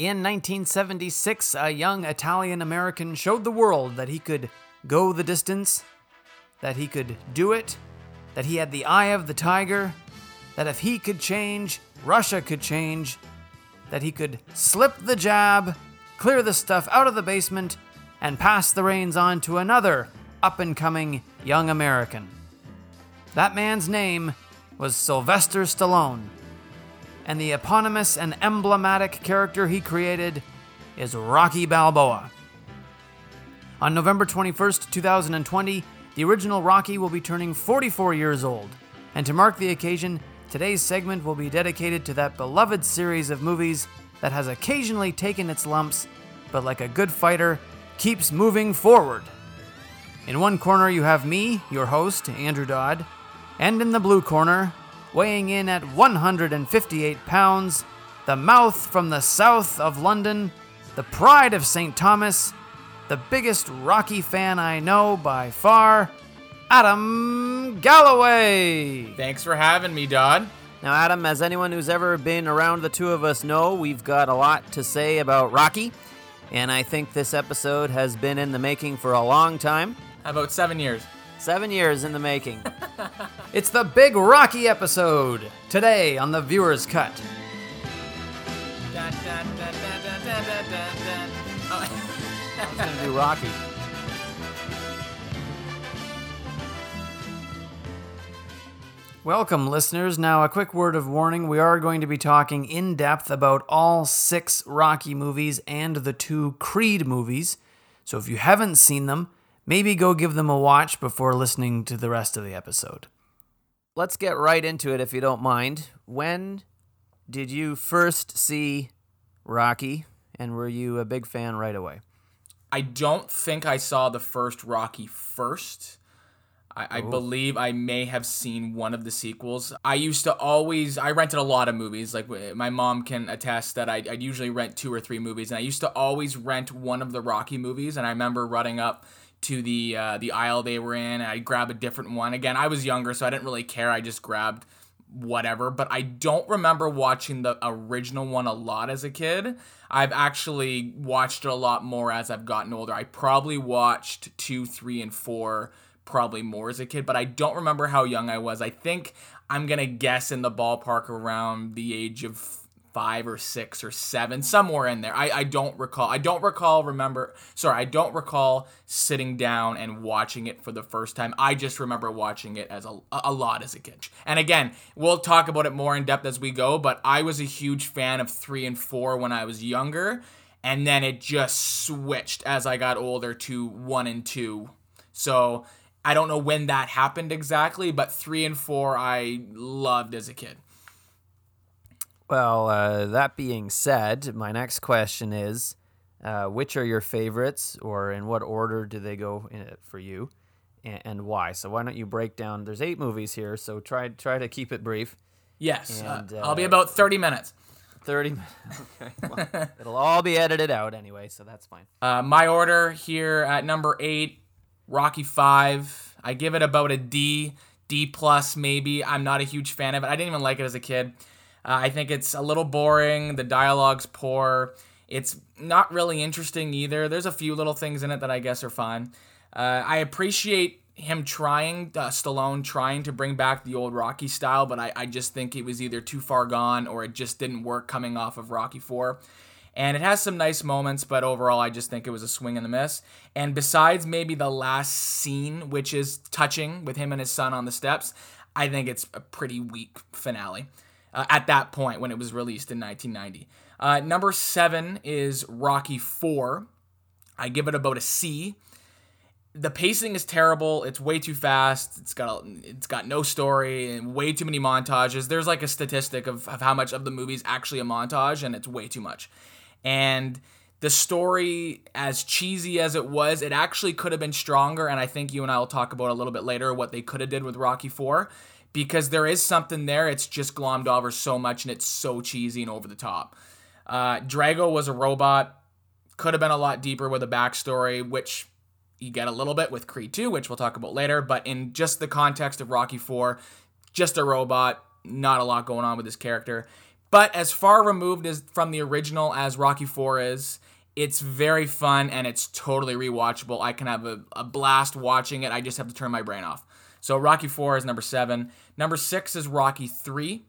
In 1976, a young Italian American showed the world that he could go the distance, that he could do it, that he had the eye of the tiger, that if he could change, Russia could change, that he could slip the jab, clear the stuff out of the basement, and pass the reins on to another up and coming young American. That man's name was Sylvester Stallone, and the eponymous and emblematic character he created is Rocky Balboa. On November 21st, 2020, the original Rocky will be turning 44 years old, and to mark the occasion, today's segment will be dedicated to that beloved series of movies that has occasionally taken its lumps, but like a good fighter, keeps moving forward. In one corner, you have me, your host, Andrew Dodd, and in the blue corner, weighing in at 158 pounds, the mouth from the south of London, the pride of St. Thomas, the biggest Rocky fan I know by far, Adam Galloway. Thanks for having me, Dodd. Now, Adam, as anyone who's ever been around the two of us know, we've got a lot to say about Rocky, and I think this episode has been in the making for a long time. About seven years. Seven years in the making. it's the Big Rocky episode today on the Viewer's Cut. I was gonna do Rocky. Welcome, listeners. Now, a quick word of warning. We are going to be talking in depth about all six Rocky movies and the two Creed movies. So, if you haven't seen them, maybe go give them a watch before listening to the rest of the episode. Let's get right into it if you don't mind. When did you first see Rocky, and were you a big fan right away? I don't think I saw the first Rocky first. I, I believe I may have seen one of the sequels. I used to always, I rented a lot of movies. Like my mom can attest that I'd, I'd usually rent two or three movies. And I used to always rent one of the Rocky movies. And I remember running up to the uh, the aisle they were in. I'd grab a different one. Again, I was younger, so I didn't really care. I just grabbed whatever. But I don't remember watching the original one a lot as a kid. I've actually watched it a lot more as I've gotten older. I probably watched two, three, and four probably more as a kid, but I don't remember how young I was. I think I'm gonna guess in the ballpark around the age of five or six or seven, somewhere in there. I, I don't recall. I don't recall remember sorry, I don't recall sitting down and watching it for the first time. I just remember watching it as a, a lot as a kid. And again, we'll talk about it more in depth as we go, but I was a huge fan of three and four when I was younger. And then it just switched as I got older to one and two. So I don't know when that happened exactly, but three and four I loved as a kid. Well, uh, that being said, my next question is uh, which are your favorites, or in what order do they go in it for you, and, and why? So, why don't you break down? There's eight movies here, so try try to keep it brief. Yes, And, uh, I'll be uh, about 30 minutes. 30 minutes. Okay. Well, it'll all be edited out anyway, so that's fine. Uh, my order here at number eight, Rocky Five. I give it about a D, D plus maybe. I'm not a huge fan of it. I didn't even like it as a kid. Uh, I think it's a little boring. The dialogue's poor. It's not really interesting either. There's a few little things in it that I guess are fine. Uh, I appreciate him trying, uh, Stallone trying to bring back the old Rocky style, but I, I just think it was either too far gone or it just didn't work coming off of Rocky 4. And it has some nice moments, but overall, I just think it was a swing and a miss. And besides maybe the last scene, which is touching with him and his son on the steps, I think it's a pretty weak finale uh, at that point when it was released in 1990. Uh, number seven is Rocky 4. I give it about a C. The pacing is terrible. It's way too fast. It's got a, it's got no story and way too many montages. There's like a statistic of, of how much of the movie is actually a montage, and it's way too much. And the story, as cheesy as it was, it actually could have been stronger. And I think you and I will talk about a little bit later what they could have did with Rocky Four, because there is something there. It's just glommed over so much, and it's so cheesy and over the top. Uh, Drago was a robot. Could have been a lot deeper with a backstory, which you get a little bit with Creed 2, which we'll talk about later. But in just the context of Rocky 4, just a robot, not a lot going on with his character. But as far removed as from the original as Rocky 4 is, it's very fun and it's totally rewatchable. I can have a, a blast watching it. I just have to turn my brain off. So Rocky 4 is number 7. Number 6 is Rocky 3.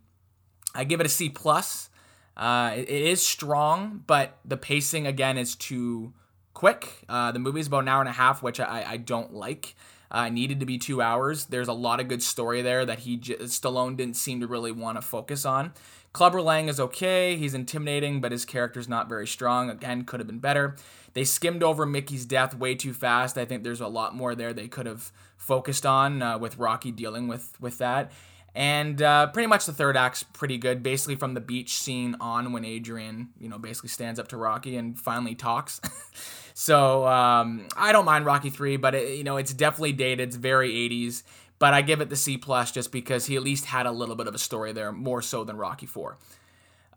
I give it a C plus. Uh, it, it is strong, but the pacing again is too quick. Uh, the movie's about an hour and a half, which I, I don't like. Uh, needed to be two hours. There's a lot of good story there that he j- Stallone didn't seem to really want to focus on. Clubber Lang is okay. He's intimidating, but his character's not very strong. Again, could have been better. They skimmed over Mickey's death way too fast. I think there's a lot more there they could have focused on uh, with Rocky dealing with with that. And uh, pretty much the third act's pretty good, basically from the beach scene on when Adrian, you know, basically stands up to Rocky and finally talks. so um, I don't mind Rocky three, but it, you know, it's definitely dated. It's very 80s, but I give it the C plus just because he at least had a little bit of a story there, more so than Rocky four.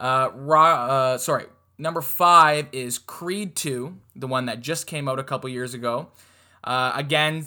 Uh, Ra- uh, sorry, number five is Creed two, the one that just came out a couple years ago. Uh, again,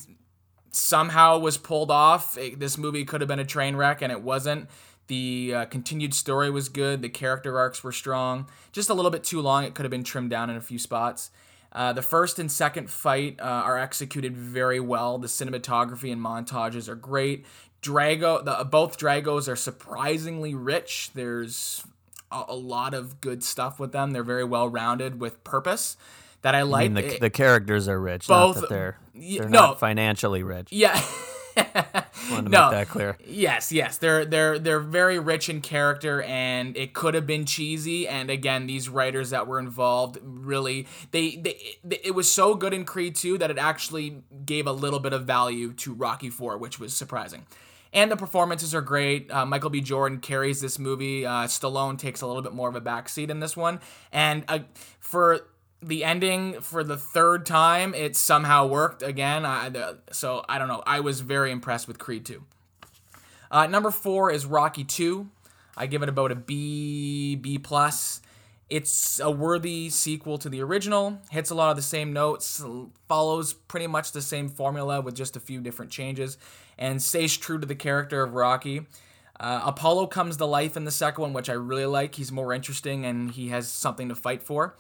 somehow was pulled off. It, this movie could have been a train wreck, and it wasn't. The uh, continued story was good. The character arcs were strong. Just a little bit too long. It could have been trimmed down in a few spots. Uh, the first and second fight uh, are executed very well. The cinematography and montages are great. Drago, the, both Dragos are surprisingly rich. There's a, a lot of good stuff with them. They're very well rounded with purpose that I like. I mean, the, It- the characters are rich, both- not that they're, they're no. not financially rich. yeah. No. make that clear. Yes, yes, they're they're they're very rich in character, and it could have been cheesy. And again, these writers that were involved really they they it was so good in Creed 2 that it actually gave a little bit of value to Rocky 4, which was surprising. And the performances are great. Uh, Michael B. Jordan carries this movie. Uh, Stallone takes a little bit more of a backseat in this one, and uh, for the ending for the third time, it somehow worked again. I, the, so I don't know. I was very impressed with Creed 2. Uh, number four is Rocky 2. I give it about a B, B plus. It's a worthy sequel to the original. Hits a lot of the same notes, follows pretty much the same formula with just a few different changes, and stays true to the character of Rocky. Uh, Apollo comes to life in the second one, which I really like. He's more interesting and he has something to fight for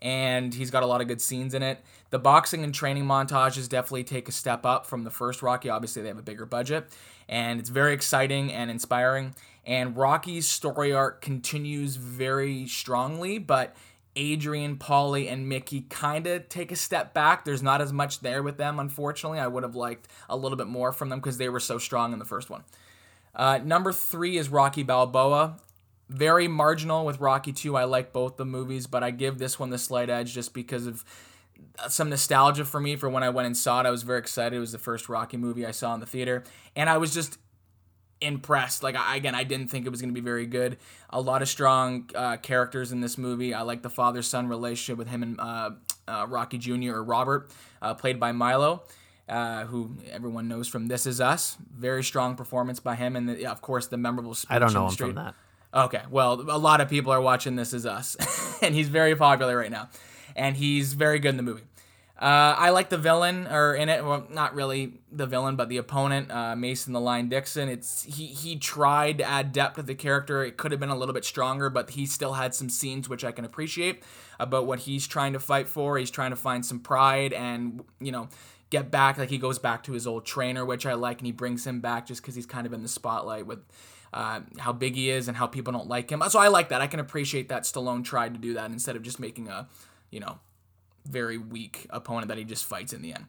and he's got a lot of good scenes in it. The boxing and training montages definitely take a step up from the first Rocky. Obviously, they have a bigger budget, and it's very exciting and inspiring. And Rocky's story arc continues very strongly, but Adrian, Paulie, and Mickey kind of take a step back. There's not as much there with them, unfortunately. I would have liked a little bit more from them because they were so strong in the first one. Uh, number three is Rocky Balboa very marginal with Rocky 2. I like both the movies, but I give this one the slight edge just because of some nostalgia for me for when I went and saw it. I was very excited. It was the first Rocky movie I saw in the theater, and I was just impressed. Like I, again, I didn't think it was going to be very good. A lot of strong uh, characters in this movie. I like the father-son relationship with him and uh, uh, Rocky Jr. or Robert, uh, played by Milo. Uh, who everyone knows from This Is Us, very strong performance by him, and the, of course the memorable. Speech I don't know him from that. Okay, well, a lot of people are watching This Is Us, and he's very popular right now, and he's very good in the movie. Uh, I like the villain, or in it, well, not really the villain, but the opponent, uh, Mason the Lion Dixon. It's he he tried to add depth to the character. It could have been a little bit stronger, but he still had some scenes which I can appreciate about what he's trying to fight for. He's trying to find some pride and you know get back. Like he goes back to his old trainer, which I like, and he brings him back just because he's kind of in the spotlight with uh, how big he is and how people don't like him. So I like that. I can appreciate that Stallone tried to do that instead of just making a, you know, very weak opponent that he just fights in the end.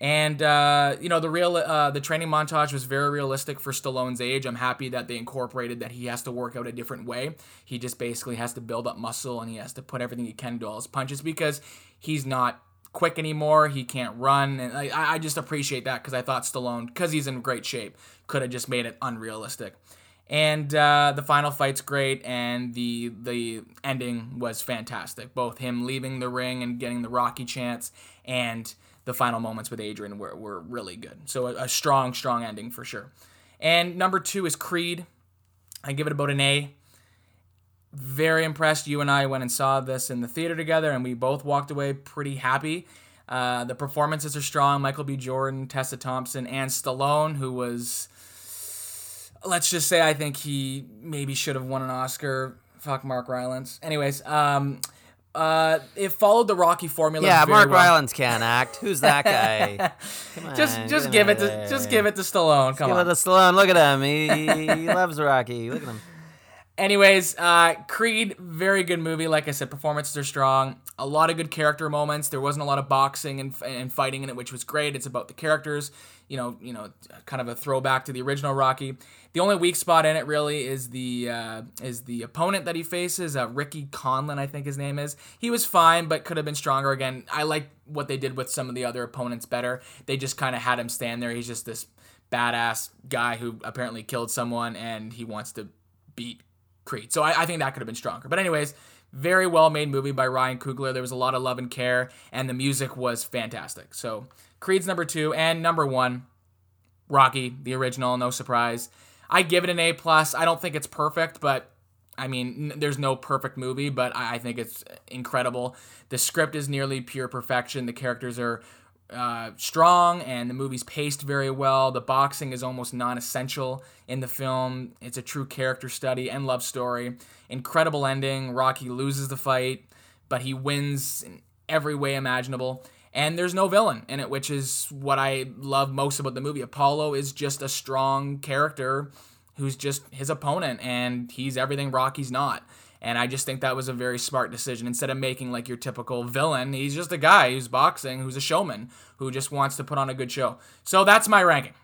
And uh, you know the real uh, the training montage was very realistic for Stallone's age. I'm happy that they incorporated that he has to work out a different way. He just basically has to build up muscle and he has to put everything he can into all his punches because he's not quick anymore. He can't run, and I, I just appreciate that because I thought Stallone, because he's in great shape, could have just made it unrealistic. And uh, the final fight's great, and the the ending was fantastic. Both him leaving the ring and getting the Rocky chance, and the final moments with Adrian were, were really good. So a, a strong, strong ending for sure. And number two is Creed. I give it about an A. Very impressed. You and I went and saw this in the theater together, and we both walked away pretty happy. Uh, the performances are strong. Michael B. Jordan, Tessa Thompson, and Stallone, who was let's just say I think he maybe should have won an Oscar fuck Mark Rylance. Anyways, um, uh, it followed the Rocky formula. Yeah, Mark well. Rylance can't act. Who's that guy? Come Just, on, just get give it to, just give it to Stallone. Come on. Give on. it to Stallone. Look at him. He, he loves Rocky. Look at him. Anyways, uh, Creed, very good movie. Like I said, performances are strong. A lot of good character moments. There wasn't a lot of boxing and, and fighting in it, which was great. It's about the characters. You know, you know, kind of a throwback to the original Rocky. The only weak spot in it really is the uh, is the opponent that he faces. Uh, Ricky Conlon, I think his name is. He was fine, but could have been stronger. Again, I like what they did with some of the other opponents better. They just kind of had him stand there. He's just this badass guy who apparently killed someone, and he wants to beat Creed. So I, I think that could have been stronger. But anyways, very well made movie by Ryan Coogler. There was a lot of love and care, and the music was fantastic. So Creed's number two and number one, Rocky, the original, no surprise. I give it an A plus. I don't think it's perfect, but I mean, there's no perfect movie, but I think it's incredible. The script is nearly pure perfection. The characters are uh, strong, and the movie's paced very well. The boxing is almost non-essential in the film. It's a true character study and love story. Incredible ending. Rocky loses the fight, but he wins in every way imaginable. And there's no villain in it, which is what I love most about the movie. Apollo is just a strong character who's just his opponent, and he's everything Rocky's not. And I just think that was a very smart decision. Instead of making like your typical villain, he's just a guy who's boxing, who's a showman, who just wants to put on a good show. So that's my ranking.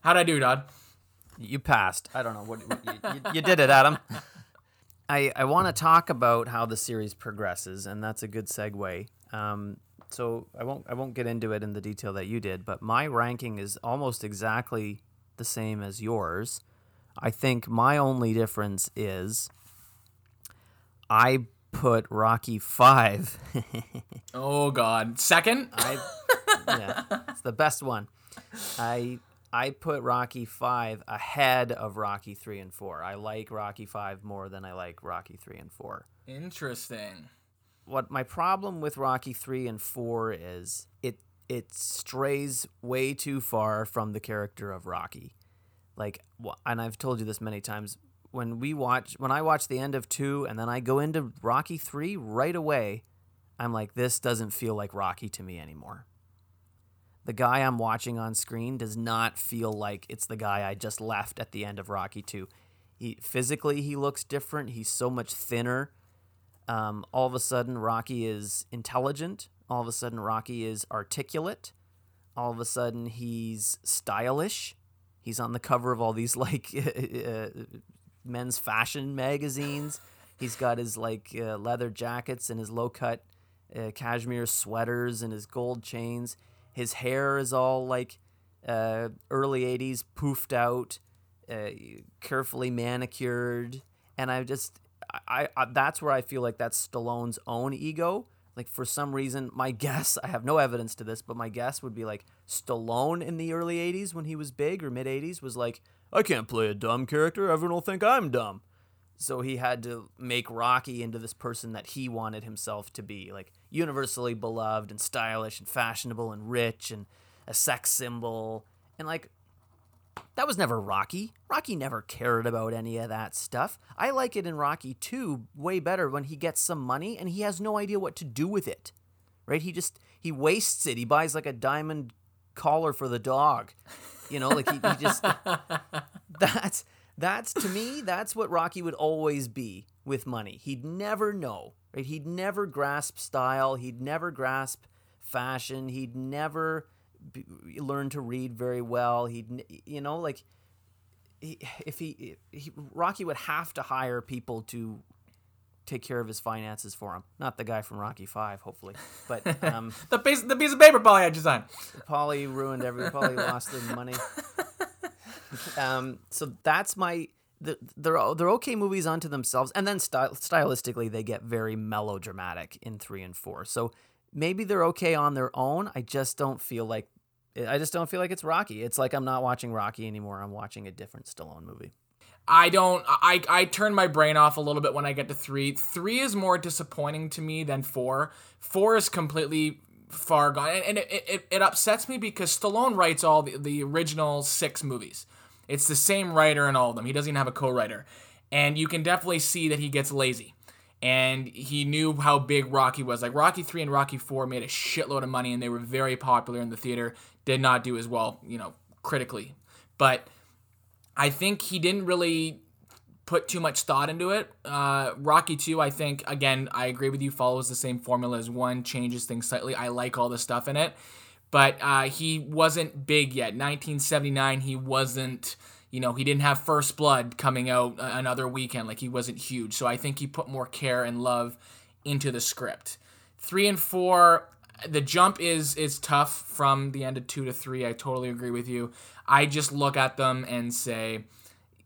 How'd I do, Dodd? You passed. I don't know what, what you, you, you did it, Adam. I I want to talk about how the series progresses, and that's a good segue. Um, so I won't I won't get into it in the detail that you did, but my ranking is almost exactly the same as yours. I think my only difference is I put Rocky Five. Oh God, second. I yeah, it's the best one. I I put Rocky Five ahead of Rocky Three and Four. I like Rocky Five more than I like Rocky Three and Four. Interesting. What my problem with Rocky Three and Four is it it strays way too far from the character of Rocky. Like, and I've told you this many times. When we watch, when I watch the end of two, and then I go into Rocky Three right away, I'm like, this doesn't feel like Rocky to me anymore. The guy I'm watching on screen does not feel like it's the guy I just left at the end of Rocky 2. He physically he looks different. He's so much thinner. Um, all of a sudden Rocky is intelligent. All of a sudden Rocky is articulate. All of a sudden he's stylish. He's on the cover of all these like uh, men's fashion magazines. He's got his like uh, leather jackets and his low cut uh, cashmere sweaters and his gold chains. His hair is all like uh, early 80s poofed out, uh, carefully manicured. And I just, I, I, that's where I feel like that's Stallone's own ego. Like for some reason, my guess, I have no evidence to this, but my guess would be like Stallone in the early 80s when he was big or mid 80s was like, I can't play a dumb character. Everyone will think I'm dumb. So he had to make Rocky into this person that he wanted himself to be, like universally beloved and stylish and fashionable and rich and a sex symbol. And like that was never Rocky. Rocky never cared about any of that stuff. I like it in Rocky 2 way better when he gets some money and he has no idea what to do with it. Right? He just he wastes it. He buys like a diamond collar for the dog. You know, like he, he just that's that's to me that's what rocky would always be with money. He'd never know right? He'd never grasp style. He'd never grasp fashion. He'd never be, learn to read very well. He'd you know like he, if he, he rocky would have to hire people to take care of his finances for him not the guy from rocky 5 hopefully but um The piece, the piece of paper Paulie had you sign. Paulie ruined every. Paulie lost the money. Um, so that's my. the- They're they're okay movies unto themselves, and then sty- stylistically they get very melodramatic in three and four. So maybe they're okay on their own. I just don't feel like. I just don't feel like it's Rocky. It's like I'm not watching Rocky anymore. I'm watching a different Stallone movie. I don't. I I turn my brain off a little bit when I get to three. Three is more disappointing to me than four. Four is completely far gone, and, and it, it it upsets me because Stallone writes all the, the original six movies. It's the same writer in all of them. He doesn't even have a co-writer. and you can definitely see that he gets lazy. And he knew how big Rocky was. Like Rocky 3 and Rocky 4 made a shitload of money and they were very popular in the theater. Did not do as well, you know, critically. But I think he didn't really put too much thought into it. Uh, Rocky 2, I think, again, I agree with you, follows the same formula as 1, changes things slightly. I like all the stuff in it. But uh, he wasn't big yet. 1979, he wasn't, you know, he didn't have First Blood coming out another weekend. Like, he wasn't huge. So I think he put more care and love into the script. 3 and 4, the jump is is tough from the end of 2 to 3. I totally agree with you. I just look at them and say,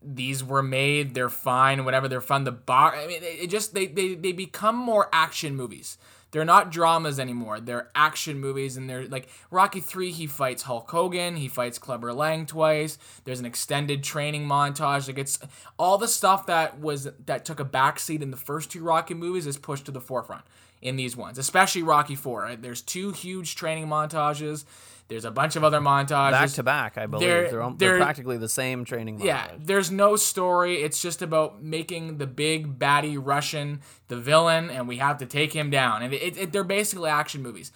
these were made they're fine whatever they're fun. The bar i mean it just they, they they become more action movies. They're not dramas anymore. They're action movies and they're like rocky 3 he fights hulk hogan he fights clubber lang twice. There's an extended training montage. Like it's all the stuff that was that took a backseat in the first two rocky movies is pushed to the forefront in these ones especially rocky 4 right? there's two huge training montages there's a bunch of other montages back to back. I believe They're- they're, they're, practically the same training. yeah, there's no story. It's just about making the big baddie Russian the villain, and we have to take him down. And it, it, they're basically action movies.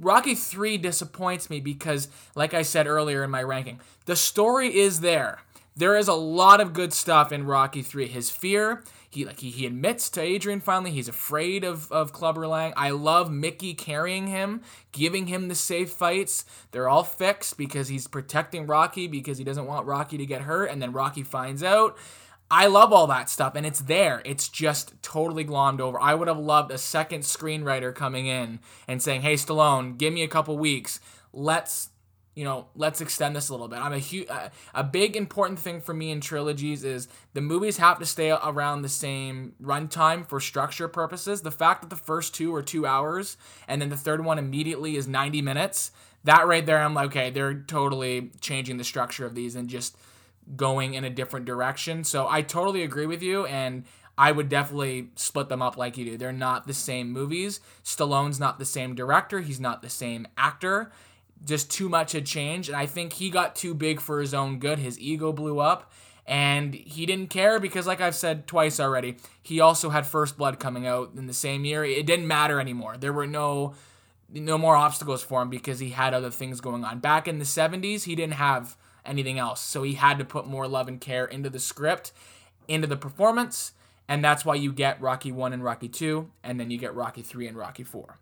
Rocky 3 disappoints me because, like I said earlier in my ranking, the story is there. There is a lot of good stuff in Rocky 3. His fear, he like he, he admits to Adrian finally he's afraid of, of Clubber Lang. I love Mickey carrying him, giving him the safe fights. They're all fixed because he's protecting Rocky because he doesn't want Rocky to get hurt, and then Rocky finds out. I love all that stuff, and it's there. It's just totally glommed over. I would have loved a second screenwriter coming in and saying, "Hey, Stallone, give me a couple weeks. Let's, you know, let's extend this a little bit." I'm a huge, uh, a big important thing for me in trilogies is the movies have to stay around the same runtime for structure purposes. The fact that the first two are two hours and then the third one immediately is 90 minutes, that right there, I'm like, okay, they're totally changing the structure of these and just going in a different direction. So I totally agree with you, and I would definitely split them up like you do. They're not the same movies. Stallone's not the same director. He's not the same actor. Just too much had changed, and I think he got too big for his own good. His ego blew up, and he didn't care because, like I've said twice already, he also had First Blood coming out in the same year. It didn't matter anymore. There were no no more obstacles for him because he had other things going on. Back in the 70s, he didn't have anything else. So he had to put more love and care into the script, into the performance, and that's why you get Rocky 1 and Rocky 2, and then you get Rocky 3 and Rocky 4.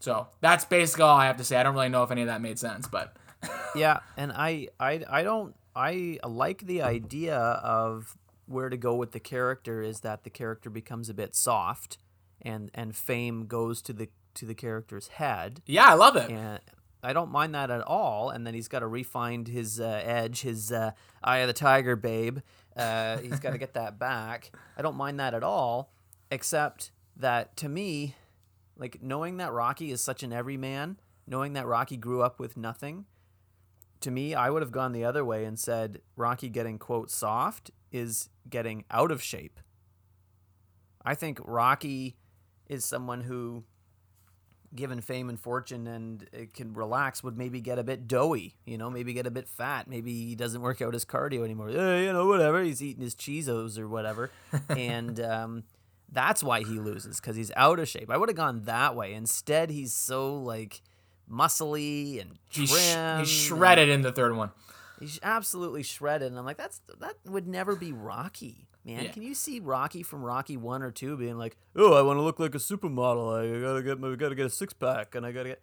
So that's basically all I have to say. I don't really know if any of that made sense, but yeah, and I, I, I don't, I like the idea of where to go with the character is that the character becomes a bit soft, and and fame goes to the to the character's head, yeah, I love it. and I don't mind that at all. And then he's got to refine his uh, edge, his uh, eye of the tiger, babe. Uh, he's got to get that back. I don't mind that at all, except that to me, like knowing that Rocky is such an everyman, knowing that Rocky grew up with nothing, to me, I would have gone the other way and said Rocky getting quote soft is getting out of shape. I think Rocky is someone who given fame and fortune and it can relax would maybe get a bit doughy you know maybe get a bit fat. Maybe he doesn't work out his cardio anymore. Eh, you know whatever. He's eating his cheezos or whatever. And um, that's why he loses because he's out of shape i would have gone that way instead he's so like muscly and He's, trim sh- he's shredded in the third one. He's absolutely shredded, and I'm like, that's that would never be Rocky, man. Yeah. Can you see Rocky from Rocky one or two being like, oh, I want to look like a supermodel. I gotta get, my, gotta get a six pack, and I gotta get.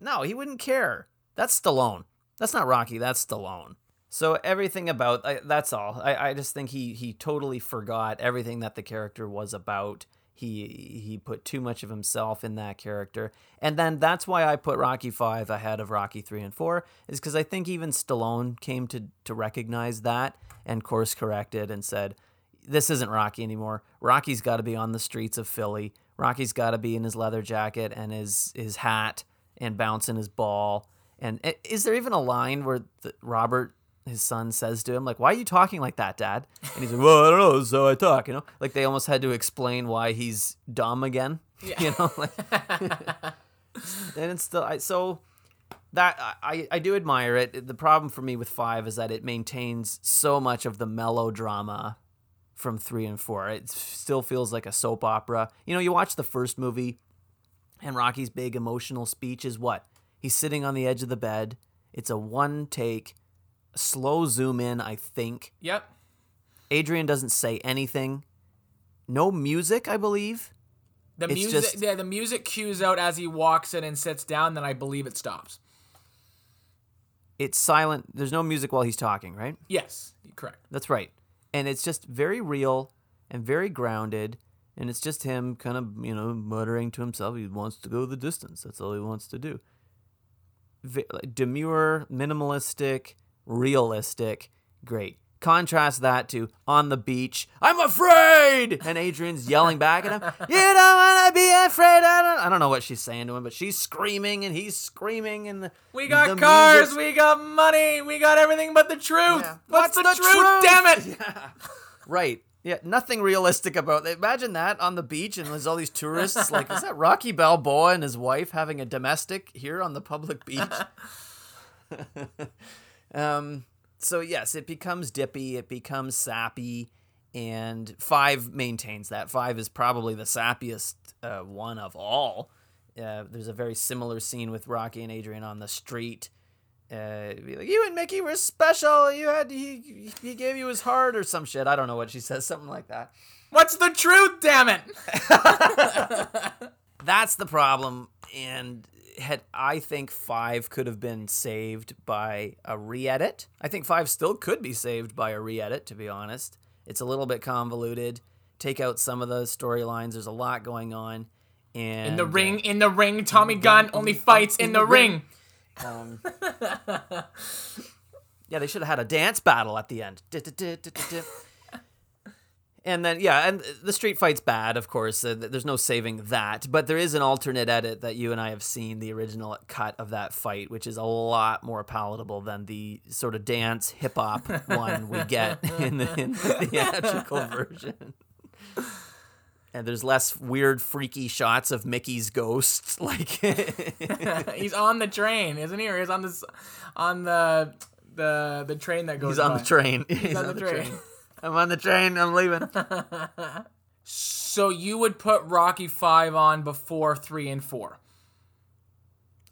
No, he wouldn't care. That's Stallone. That's not Rocky. That's Stallone. So everything about I, that's all. I, I just think he he totally forgot everything that the character was about. He he put too much of himself in that character, and then that's why I put Rocky Five ahead of Rocky Three and Four, is because I think even Stallone came to to recognize that and course corrected and said, "This isn't Rocky anymore. Rocky's got to be on the streets of Philly. Rocky's got to be in his leather jacket and his his hat and bouncing his ball." And eh, is there even a line where the, Robert, his son, says to him, like, "Why are you talking like that, Dad?" And he's like, "Well, I don't know. So I talk." You know, like they almost had to explain why he's dumb again. You know, like, and it's still I, so that I, I do admire it. The problem for me with five is that it maintains so much of the melodrama from three and four. It still feels like a soap opera. You know, you watch the first movie, and Rocky's big emotional speech is what? He's sitting on the edge of the bed. It's a one take, slow zoom in, I think. Yep. Adrian doesn't say anything. No music, I believe. The It's music, just- yeah, the music cues out as he walks in and sits down. Then I believe it stops. It's silent. There's no music while he's talking, right? Yes, correct. That's right. And it's just very real and very grounded. And it's just him kind of, you know, muttering to himself. He wants to go the distance. That's all he wants to do. Demure, minimalistic, realistic. Great. Contrast that to on the beach. I'm afraid, and Adrian's yelling back at him. You don't want to be afraid. I don't. I don't know what she's saying to him, but she's screaming and he's screaming and the, We got the cars, music's- we got money, we got everything but the truth. Yeah. What's, What's the, the truth? truth? Damn it! Right. Yeah, nothing realistic about it. Imagine that on the beach and there's all these tourists. Like, is that Rocky Balboa and his wife having a domestic here on the public beach? um, so, yes, it becomes dippy, it becomes sappy, and Five maintains that. Five is probably the sappiest uh, one of all. Uh, there's a very similar scene with Rocky and Adrian on the street. Uh, be like, you and Mickey were special. You had he he gave you his heart or some shit. I don't know what she says, something like that. What's the truth? Damn it! That's the problem, and had I think five could have been saved by a re-edit. I think five still could be saved by a re-edit. To be honest, it's a little bit convoluted. Take out some of those storylines. There's a lot going on. And In the uh, ring, in the ring, Tommy Gunn only fights in, the, ring. Um, yeah, they should have had a dance battle at the end. And then, yeah, and the street fight's bad, of course. Uh, there's no saving that. But there is an alternate edit that you and I have seen, the original cut of that fight, which is a lot more palatable than the sort of dance hip hop one we get in the, in the theatrical version. And there's less weird, freaky shots of Mickey's ghosts. Like, he's on the train, isn't he? Or he's on this, on the the the train that goes. He's on by. the train. He's, on the train. I'm on the train. I'm leaving. So you would put Rocky Five on before three and four.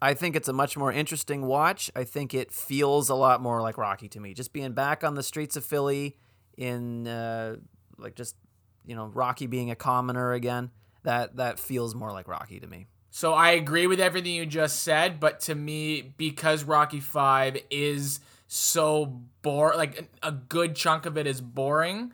I think it's a much more interesting watch. I think it feels a lot more like Rocky to me. Just being back on the streets of Philly in uh, like just you know Rocky being a commoner again. That that feels more like Rocky to me. So I agree with everything you just said, but to me, because Rocky Five is so bore, like a good chunk of it is boring,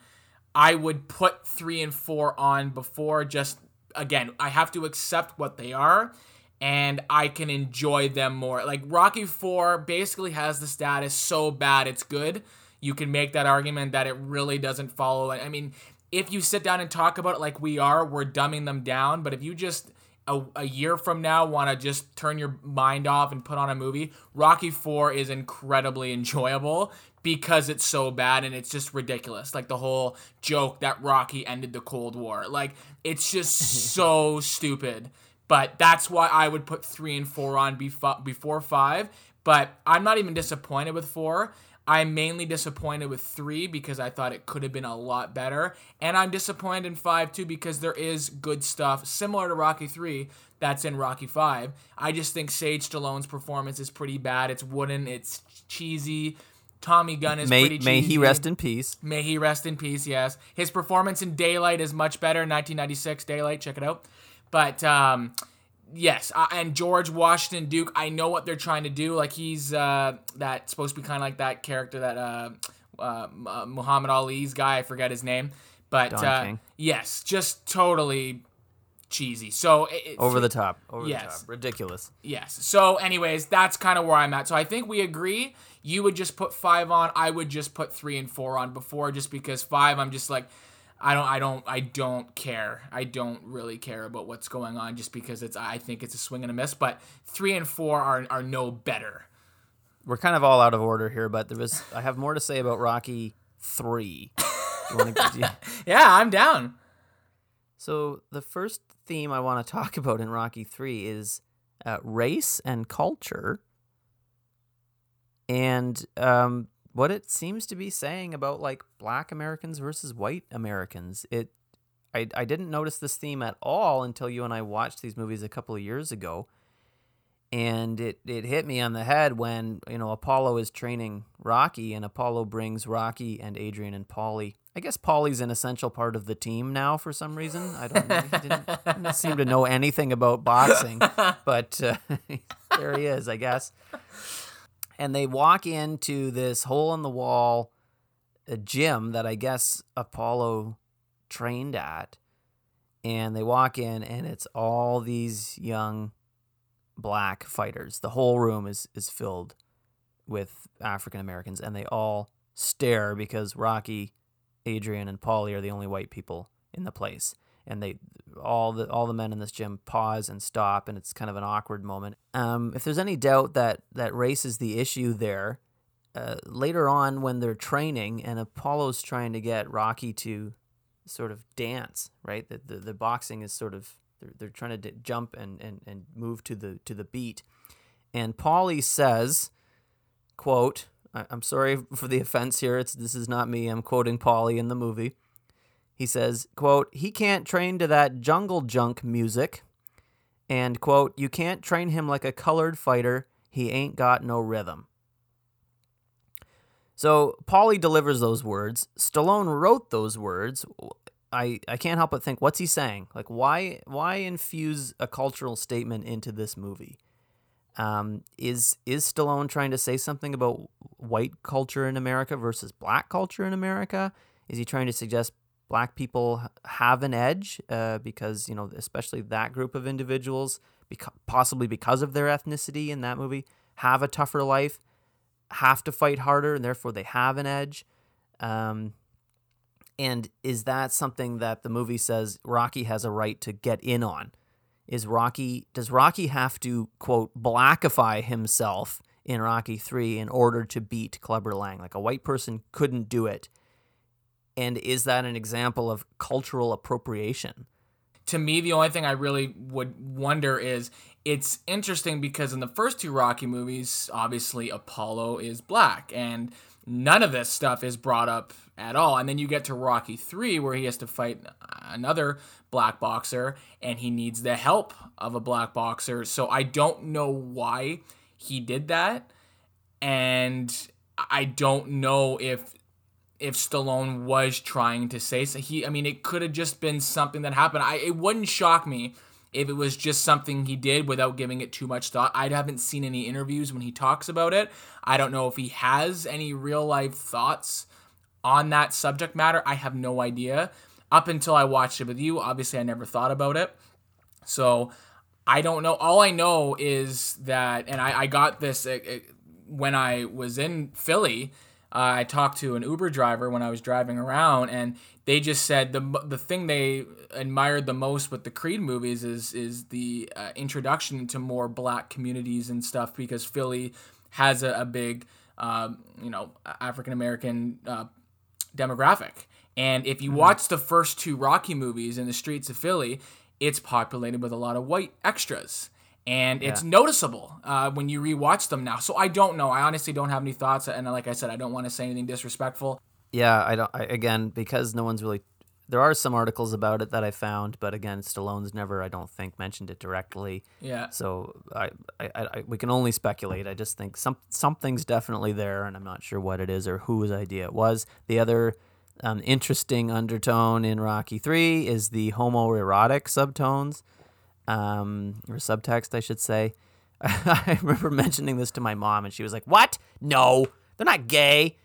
I would put three and four on before. Just again, I have to accept what they are, and I can enjoy them more. Like Rocky Four basically has the status so bad it's good. You can make that argument that it really doesn't follow. I mean, if you sit down and talk about it like we are, we're dumbing them down. But if you just a, a year from now want to just turn your mind off and put on a movie, Rocky 4 is incredibly enjoyable because it's so bad and it's just ridiculous. Like the whole joke that Rocky ended the Cold War. Like it's just so stupid. But that's why I would put 3 and 4 on befo- before 5. But I'm not even disappointed with 4. I'm mainly disappointed with three because I thought it could have been a lot better. And I'm disappointed in five too because there is good stuff similar to Rocky three that's in Rocky five. I just think Sage Stallone's performance is pretty bad. It's wooden, it's cheesy. Tommy Gunn is May pretty cheesy. may he rest in peace. May he rest in peace. Yes, his performance in Daylight is much better. 1996 Daylight, check it out. But um, yes, uh, and George Washington Duke. I know what they're trying to do. Like he's uh, that supposed to be kind of like that character that uh, uh, uh, Muhammad Ali's guy. I forget his name, but uh, yes, just totally cheesy. So it- Over the top. Over Yes. the top. Ridiculous. Yes. So, anyways, that's kind of where I'm at. So I think we agree. You would just put five on. I would just put three and four on before, just because five. I'm just like, I don't, I don't, I don't care. I don't really care about what's going on, just because it's. I think it's a swing and a miss. But three and four are are no better. We're kind of all out of order here, but there was I have more to say about Rocky three. You wanna- do you- Yeah, I'm down. So the first theme I want to talk about in Rocky Three is uh, race and culture, and um, what it seems to be saying about like black Americans versus white Americans. It I I didn't notice this theme at all until you and I watched these movies a couple of years ago. And it, it hit me on the head when, you know, Apollo is training Rocky and Apollo brings Rocky and Adrian and Paulie. I guess Paulie's an essential part of the team now for some reason. I don't know. He didn't, didn't seem to know anything about boxing, but uh, there he is, I guess and they walk into this hole in the wall gym that I guess Apollo trained at. And they walk in and it's all these young black fighters. The whole room is is filled with African Americans and they all stare because Rocky, Adrian and Paulie are the only white people in the place and they all the all the men in this gym pause and stop, and it's kind of an awkward moment. Um, if there's any doubt that that race is the issue there, uh, later on when they're training and Apollo's trying to get Rocky to sort of dance, right? The the, the boxing is sort of they're, they're trying to d- jump and, and and move to the to the beat, and Paulie says, "quote." I'm sorry for the offense here. It's this is not me. I'm quoting Paulie in the movie. He says, quote, he can't train to that jungle junk music. And, quote, you can't train him like a colored fighter. He ain't got no rhythm. So Paulie delivers those words. Stallone wrote those words. I, I can't help but think, what's he saying? Like, why why infuse a cultural statement into this movie? Um, is is Stallone trying to say something about white culture in America versus black culture in America? Is he trying to suggest black people have an edge uh, because you know especially that group of individuals beca- possibly because of their ethnicity in that movie have a tougher life have to fight harder and therefore they have an edge. Um, and is that something that the movie says rocky has a right to get in on? Is rocky does rocky have to quote blackify himself in rocky 3 in order to beat clubber lang? Like a white person couldn't do it and is that an example of cultural appropriation? To me, the only thing I really would wonder is it's interesting because in the first two Rocky movies, obviously Apollo is black, and none of this stuff is brought up at all. And then you get to Rocky 3, where he has to fight another black boxer, and he needs the help of a black boxer. So I don't know why he did that. And I don't know if if Stallone was trying to say so. He, I mean, it could have just been something that happened. I, it wouldn't shock me if it was just something he did without giving it too much thought. I haven't seen any interviews when he talks about it. I don't know if he has any real life thoughts on that subject matter. I have no idea. Up until I watched it with you, obviously, I never thought about it. So I don't know. All I know is that, and I, I got this it, it, when I was in Philly uh, I talked to an Uber driver when I was driving around, and they just said the the thing they admired the most with the Creed movies is is the uh, introduction to more black communities and stuff because Philly has a, a big um, you know African American uh, demographic, and if you mm-hmm. watch the first two Rocky movies in the streets of Philly, it's populated with a lot of white extras and it's noticeable uh, when you rewatch them now. So I don't know. I honestly don't have any thoughts, and like I said, I don't want to say anything disrespectful. Yeah, I don't. I, again, because no one's really. There are some articles about it that I found, but again, Stallone's never, I don't think, mentioned it directly. Yeah. So I, I, I, we can only speculate. I just think some something's definitely there, and I'm not sure what it is or whose idea it was. The other um, interesting undertone in Rocky Three is the homoerotic subtones um, or subtext, I should say. I remember mentioning this to my mom, and she was like, "What? No, they're not gay.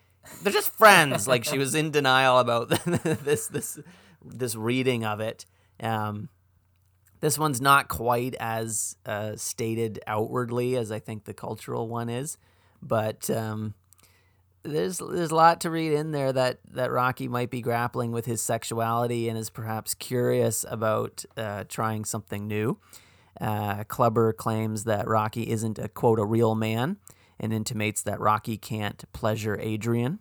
They're just friends." like she was in denial about this this this reading of it. Um, this one's not quite as uh, stated outwardly as I think the cultural one is, but um, there's there's a lot to read in there that that Rocky might be grappling with his sexuality and is perhaps curious about uh, trying something new. Uh, Clubber claims that Rocky isn't a quote a real man and intimates that Rocky can't pleasure Adrian.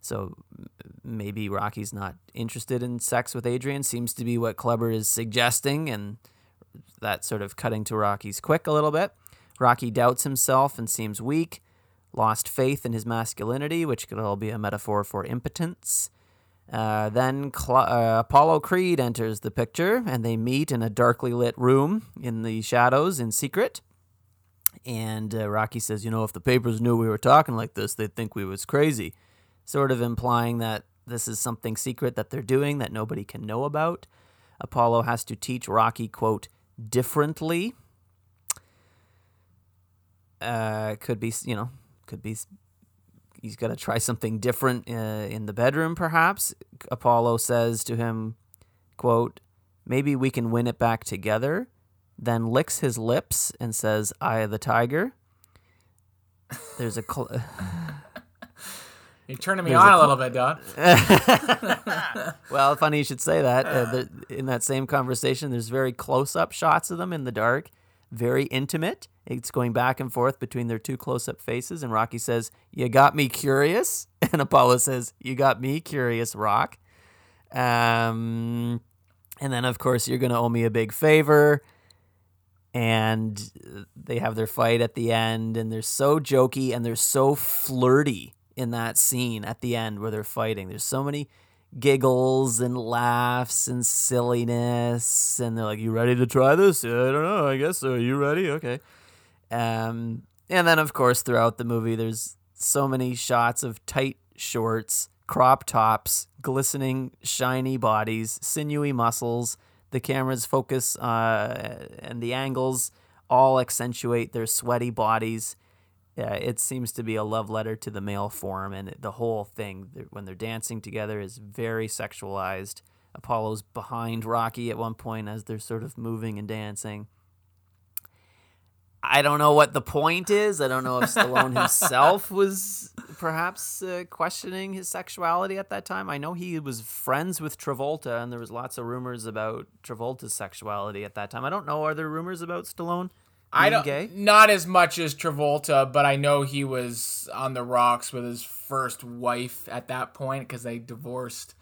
So maybe Rocky's not interested in sex with Adrian. Seems to be what Clubber is suggesting, and that sort of cutting to Rocky's quick a little bit. Rocky doubts himself and seems weak lost faith in his masculinity, which could all be a metaphor for impotence. Uh, then Cl- uh, Apollo Creed enters the picture, and they meet in a darkly lit room in the shadows in secret. And uh, Rocky says, "You know, if the papers knew we were talking like this, they'd think we was crazy," sort of implying that this is something secret that they're doing that nobody can know about. Apollo has to teach Rocky, quote, differently. Uh, could be, you know, could be he's got to try something different uh, in the bedroom, perhaps. Apollo says to him, quote, maybe we can win it back together. Then licks his lips and says, Eye of the tiger. There's a. Cl- You're turning me There's on a a, little bit, Don. well, funny you should say that. Uh, the, in that same conversation, there's very close up shots of them in the dark, very intimate. It's going back and forth between their two close up faces. And Rocky says, You got me curious. And Apollo says, You got me curious, Rock. Um, and then, of course, you're going to owe me a big favor. And they have their fight at the end, and they're so jokey and they're so flirty in that scene at the end where they're fighting. There's so many giggles and laughs and silliness, and they're like, "You ready to try this? I don't know. I guess so. Are you ready? Okay." Um, and then of course throughout the movie, there's so many shots of tight shorts, crop tops, glistening, shiny bodies, sinewy muscles. The camera's focus uh, and the angles all accentuate their sweaty bodies. Yeah, it seems to be a love letter to the male form, and the whole thing when they're dancing together is very sexualized. Apollo's behind Rocky at one point as they're sort of moving and dancing. I don't know what the point is. I don't know if Stallone himself was perhaps uh, questioning his sexuality at that time. I know he was friends with Travolta, and there was lots of rumors about Travolta's sexuality at that time. I don't know. Are there rumors about Stallone? I don't gay? not as much as Travolta, but I know he was on the rocks with his first wife at that point because they divorced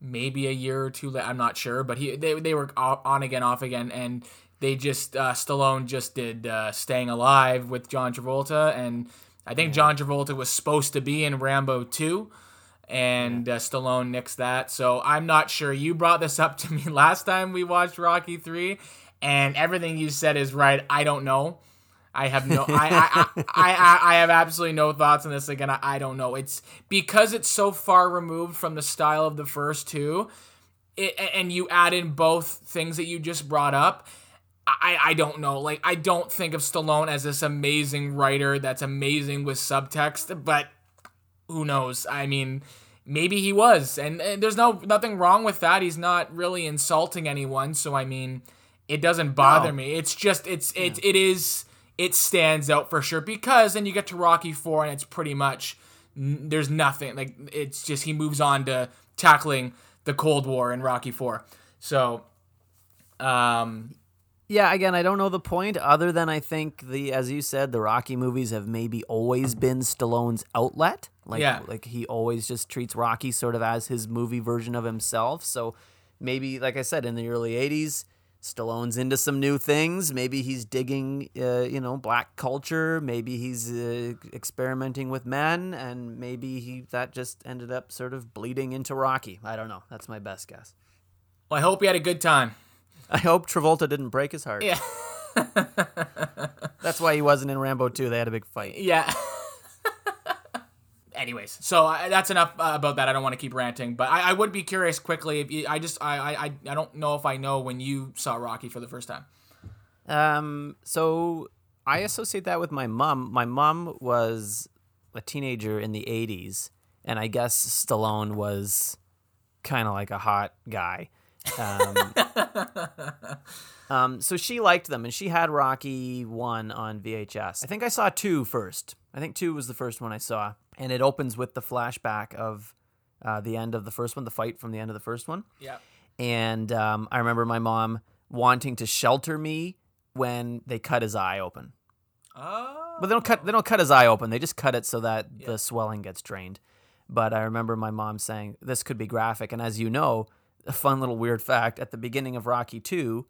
maybe a year or two. la- I'm not sure, but he they they were on again, off again, and they just uh, Stallone just did uh, "Staying Alive" with John Travolta, and I think John Travolta was supposed to be in Rambo two. And uh, Stallone nixed that, so I'm not sure. You brought this up to me last time we watched Rocky three, and everything you said is right. I don't know. I have no. I, I, I, I, I have absolutely no thoughts on this. Again, I, I don't know. It's because it's so far removed from the style of the first two, it, and you add in both things that you just brought up. I, I don't know. Like I don't think of Stallone as this amazing writer that's amazing with subtext, but who knows? I mean, maybe he was, and, and there's no nothing wrong with that. He's not really insulting anyone, so I mean, it doesn't bother No. me. It's just it's it it is it stands out for sure because then you get to Rocky Four and it's pretty much n- there's nothing like it's just he moves on to tackling the Cold War in Rocky Four. So, um, Yeah, again, I don't know the point other than I think the as you said, the Rocky movies have maybe always been Stallone's outlet. Like Yeah. like he always just treats Rocky sort of as his movie version of himself. So maybe like I said in the early 80s, Stallone's into some new things. Maybe he's digging uh, you know, black culture, maybe he's uh, experimenting with men and maybe he that just ended up sort of bleeding into Rocky. I don't know. That's my best guess. well, I hope you had a good time. I hope Travolta didn't break his heart. Yeah. That's why he wasn't in Rambo 2. They had a big fight. Yeah. Anyways, so uh, that's enough uh, about that. I don't want to keep ranting, but I, I would be curious quickly. If you, I just I, I I I don't know if I know when you saw Rocky for the first time. Um, so I associate that with my mom. My mom was a teenager in the 80s, and I guess Stallone was kind of like a hot guy. Um, um, so she liked them, and she had Rocky 1 on VHS. I think I saw two first. I think 2 was the first one I saw, and it opens with the flashback of uh, the end of the first one, the fight from the end of the first one Yeah. and um, I remember my mom wanting to shelter me when they cut his eye open. Oh. But they don't cut they don't cut his eye open. They just cut it so that the swelling gets drained. But I remember my mom saying this could be graphic, and as you know, a fun little weird fact at the beginning of Rocky Two,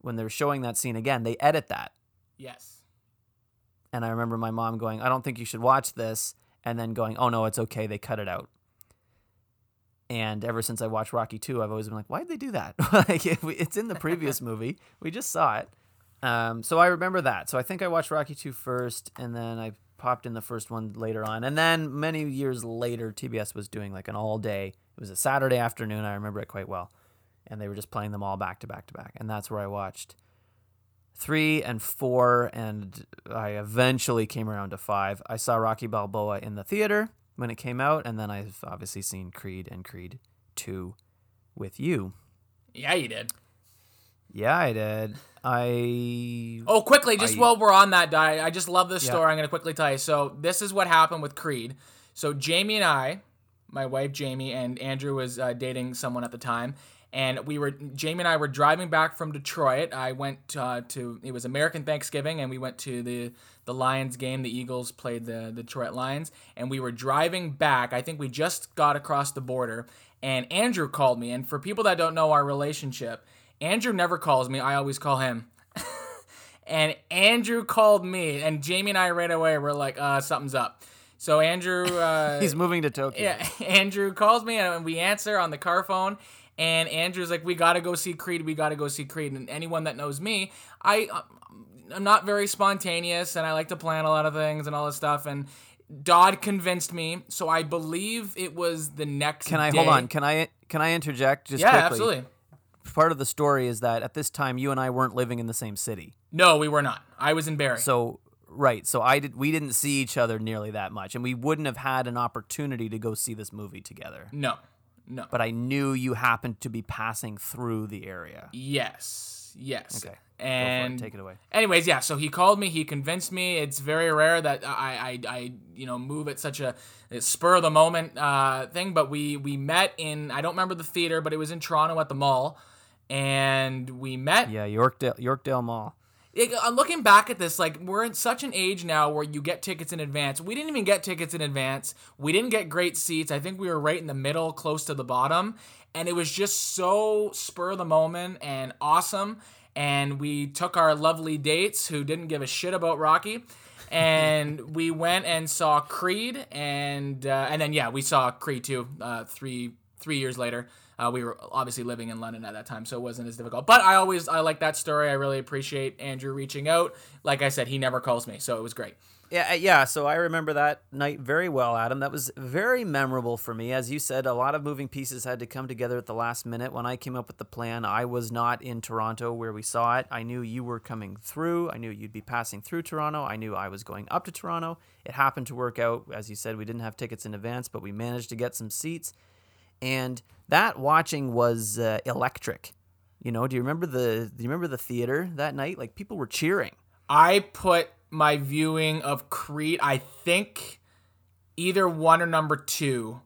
when they're showing that scene again, they edit that. Yes. And I remember my mom going, "I don't think you should watch this," and then going, "Oh no, it's okay. They cut it out." And ever since I watched Rocky 2, I've always been like, why did they do that? like, it- it's in the previous movie. We just saw it. Um, so I remember that. So I think I watched Rocky 2 first, and then I popped in the first one later on. And then many years later, TBS was doing like an all day. It was a Saturday afternoon. I remember it quite well. And they were just playing them all back to back to back. And that's where I watched three and four. And I eventually came around to five. I saw Rocky Balboa in the theater when it came out. And then I've obviously seen Creed and Creed 2 with you. Yeah, you did. Yeah, I did. I Oh, quickly, just I- while we're on that, I, I just love this Yeah. story. I'm going to quickly tell you. So, this is what happened with Creed. So, Jamie and I, my wife Jamie, and Andrew was uh, dating someone at the time. And we were, Jamie and I were driving back from Detroit. I went uh, to, it was American Thanksgiving, and we went to the, the Lions game. The Eagles played the, the Detroit Lions. And we were driving back. I think we just got across the border. And Andrew called me. And for people that don't know our relationship, Andrew never calls me. I always call him and Andrew called me, and Jamie and I right away were like, uh, something's up. So Andrew, uh, he's moving to Tokyo. yeah, Andrew calls me, and we answer on the car phone. And Andrew's like, "We gotta go see Creed. We gotta go see Creed." And anyone that knows me, I, uh, I'm not very spontaneous, and I like to plan a lot of things and all this stuff. And Dodd convinced me, so I believe it was the next. Can I day. hold on? Can I can I interject just Yeah, quickly? absolutely. Part of the story is that at this time you and I weren't living in the same city. No, we were not. I was in Barrie. So right, so I did we didn't see each other nearly that much and we wouldn't have had an opportunity to go see this movie together. no, no. But I knew you happened to be passing through the area. Yes. Yes. Okay. For it. And Take it away. Anyways, yeah. So he called me. He convinced me. It's very rare that I, I, I you know, move at such a, a spur of the moment uh, thing. But we we met in I don't remember the theater, but it was in Toronto at the mall, and we met. Yeah, Yorkdale Yorkdale Mall. It- I'm looking back at this, like we're in such an age now where you get tickets in advance. We didn't even get tickets in advance. We didn't get great seats. I think we were right in the middle, close to the bottom, and it was just so spur of the moment and awesome. And we took our lovely dates, who didn't give a shit about Rocky, and we went and saw Creed, and uh, and then yeah, we saw Creed two uh, three three years later. Uh, we were obviously living in London at that time, so it wasn't as difficult. But I always I like that story. I really appreciate Andrew reaching out. Like I said, he never calls me, so it was great. Yeah, uh, yeah. So I remember that night very well, Adam. That was very memorable for me. As you said, a lot of moving pieces had to come together at the last minute. When I came up with the plan, I was not in Toronto where we saw it. I knew you were coming through. I knew you'd be passing through Toronto. I knew I was going up to Toronto. It happened to work out. As you said, we didn't have tickets in advance, but we managed to get some seats. And that watching was uh, electric. You know, do you remember the do you remember the theater that night? Like people were cheering. I put my viewing of Creed, I think either one or number two.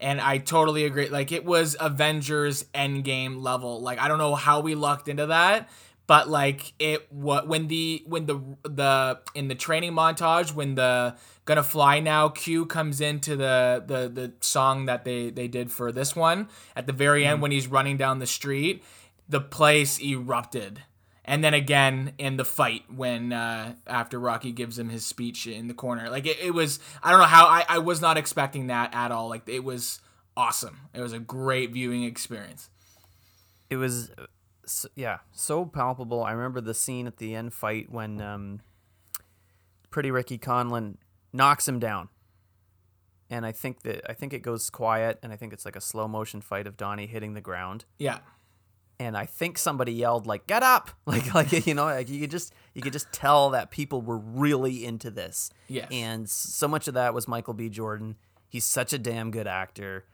And I totally agree. Like it was Avengers Endgame level. Like I don't know how we lucked into that, but like it what when the when the the in the training montage when the gonna fly now cue comes into the the the song that they they did for this one at the very end when he's running down the street, the place erupted and then again in the fight when uh, after Rocky gives him his speech in the corner, like it, it was. I don't know how I, I was not expecting that at all. Like it was awesome. It was a great viewing experience. it was uh, s yeah so palpable. I remember the scene at the end fight when um, pretty ricky conlan knocks him down. And i think that i think it goes quiet and i think it's like a slow motion fight of donnie hitting the ground. Yeah, and i think somebody yelled like get up! Like like you know like you could just you could just tell that people were really into this. Yes. and so much of that was michael b. Jordan. He's such a damn good actor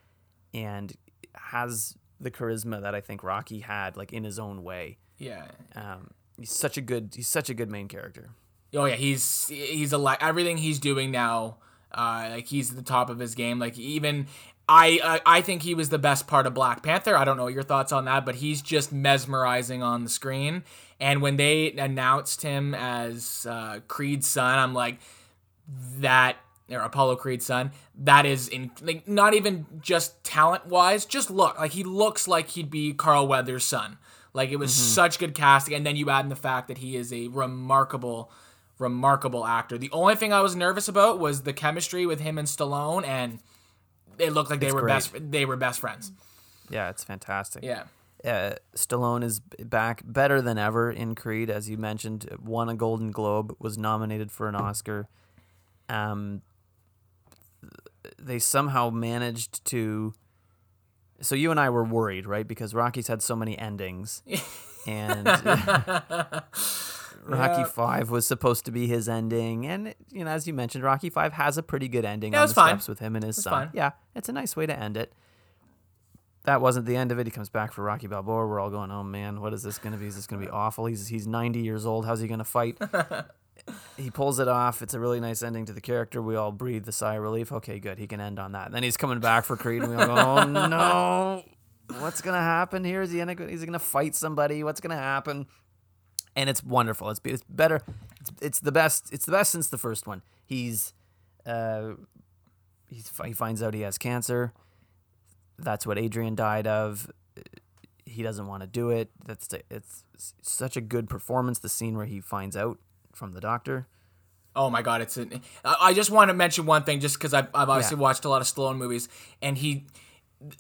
and has the charisma that i think rocky had like in his own way yeah. um, he's such a good he's such a good main character Oh yeah, he's he's a lot. Everything he's doing now, uh, like he's at the top of his game. Like even I uh, I think he was the best part of Black Panther. I don't know your thoughts on that, but he's just mesmerizing on the screen. And when they announced him as uh, Creed's son, I'm like that or Apollo Creed's son. That is in like not even just talent wise, just look like he looks like he'd be Carl Weathers' son. Like it was such good casting, and then you add in the fact that he is a remarkable remarkable actor. The only thing I was nervous about was the chemistry with him and Stallone, and it looked like they It's were great. best. They were best friends. Yeah, it's fantastic. Yeah. uh, Stallone is back better than ever in Creed, as you mentioned. Won a Golden Globe, was nominated for an Oscar. Um, they somehow managed to. So you and I were worried, right? Because Rocky's had so many endings, and Rocky Five was supposed to be his ending, and you know, as you mentioned, Rocky Five has a pretty good ending Yeah, on the fine. steps with him and his son. fine. Yeah, it's a nice way to end it that wasn't the end of it. He comes back for Rocky Balboa. We're all going, oh man, what is this going to be? Is this going to be awful? He's he's 90 years old. How's he going to fight? he pulls it off. It's a really nice ending to the character. We all breathe a sigh of relief. Okay, good. He can end on that. then he's coming back for Creed, and we all go, oh no, what's to happen here? Is he gonna is he to fight somebody? What's to happen? And it's wonderful. It's it's better. It's, it's the best. It's the best since the first one. He's uh, he's, he finds out he has cancer that's what Adrian died of. He doesn't want to do it. That's it's such a good performance. The scene where he finds out from the doctor. Oh my god, it's. An, I just want to mention one thing, just because I've, I've obviously Yeah. watched a lot of Stallone movies, and he,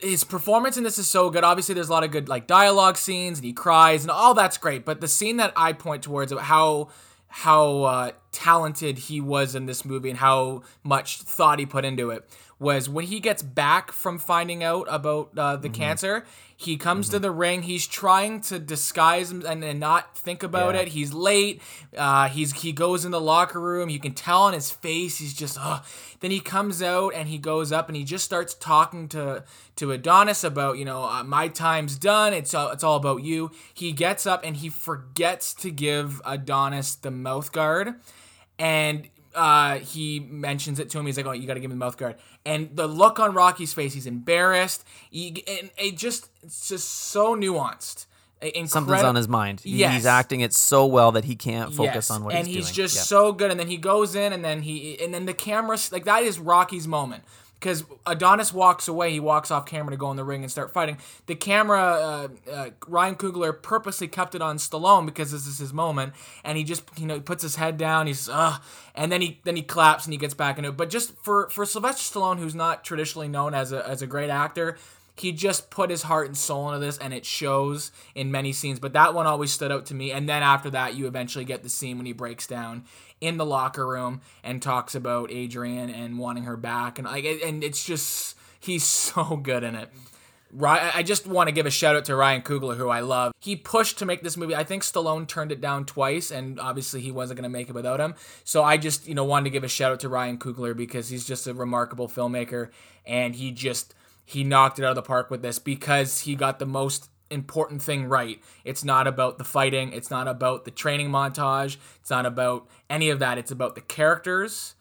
his performance in this is so good. Obviously, there's a lot of good like dialogue scenes, and he cries, and all that's great. But the scene that I point towards how how uh, talented he was in this movie and how much thought he put into it was when he gets back from finding out about uh, Mm-hmm. the cancer. He comes to the ring. He's trying to disguise him and, and not think about Yeah. it. He's late. Uh, he's he goes in the locker room. You can tell on his face. He's just. Oh. Then he comes out and he goes up and he just starts talking to to Adonis about you know uh, my time's done. It's all, it's all about you. He gets up and he forgets to give Adonis the mouth guard, and uh, he mentions it to him. He's like, "Oh, you got to give him the mouth guard." And the look on Rocky's face, he's embarrassed. He, and it just it's just so nuanced. Incredi- Something's on his mind. Yes. He's acting it so well that he can't focus Yes, on what and he's, he's doing. And he's just Yeah. so good. And then he goes in, and then he and then the camera like that is Rocky's moment because Adonis walks away. He walks off camera to go in the ring and start fighting. The camera, uh, uh, Ryan Coogler purposely kept it on Stallone because this is his moment, and he just you know he puts his head down. He's uh, and then he then he claps and he gets back into it. But just for for Sylvester Stallone, who's not traditionally known as a as a great actor. He just put his heart and soul into this, and it shows in many scenes. But that one always stood out to me. And then after that, you eventually get the scene when he breaks down in the locker room and talks about Adrian and wanting her back, and like, and it's just he's so good in it. I just want to give a shout out to Ryan Coogler, who I love. He pushed to make this movie. I think Stallone turned it down twice, and obviously he wasn't going to make it without him. So I just, you know, wanted to give a shout out to Ryan Coogler because he's just a remarkable filmmaker, and he just he knocked it out of the park with this because he got the most important thing right. It's not about the fighting. It's not about the training montage. It's not about any of that. It's about the characters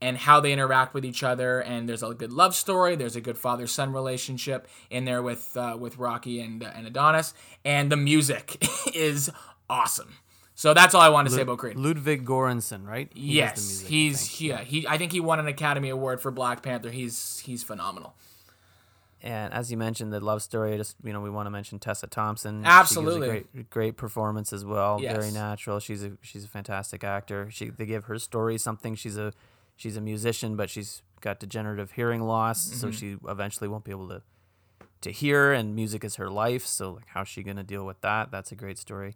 and how they interact with each other. And there's a good love story. There's a good father son relationship in there with uh, with Rocky and uh, and Adonis. And the music is awesome. So that's all I wanted to say about Creed. Ludwig Göransson, right? He yes, music, he's yeah. He I think he won an Academy Award for Black Panther. He's he's phenomenal. And as you mentioned, the love story. Just you know, we want to mention Tessa Thompson. She gives a Absolutely. great, great performance as well. Very natural. She's a she's a fantastic actor. She they give her story something. She's a she's a musician, but she's got degenerative hearing loss, so Mm-hmm. she eventually won't be able to to hear. And music is her life. So like, how's she gonna deal with that? That's a great story.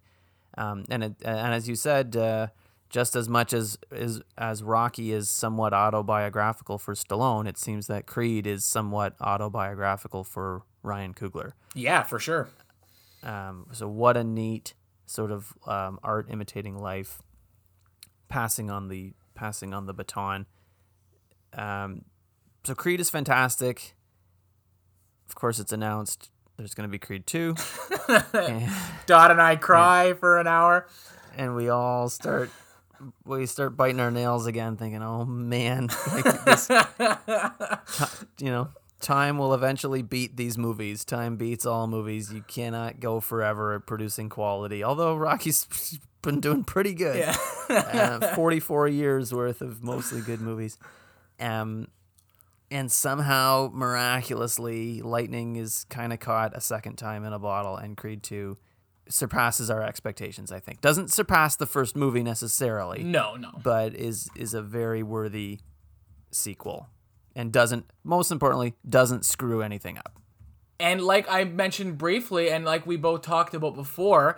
Um, and it, and as you said. Uh, just as much as, as as Rocky is somewhat autobiographical for Stallone, it seems that Creed is somewhat autobiographical for Ryan Coogler. Yeah, for sure. Um, so what a neat sort of um, art imitating life, passing on the passing on the baton. Um, so Creed is fantastic. Of course, it's announced there's going to be Creed two, and, Dot and I cry for an hour. and we all start we start biting our nails again, thinking, "Oh man, like this, you know." Time will eventually beat these movies. Time beats all movies. You cannot go forever at producing quality. Although Rocky's been doing pretty good. Yeah. uh, 44 years worth of mostly good movies. Um, and somehow, miraculously, lightning is kind of caught a second time in a bottle, and Creed 2 surpasses our expectations. I think doesn't surpass the first movie necessarily, No, no. but is is a very worthy sequel, and doesn't most importantly doesn't screw anything up. And like I mentioned briefly, and like we both talked about before,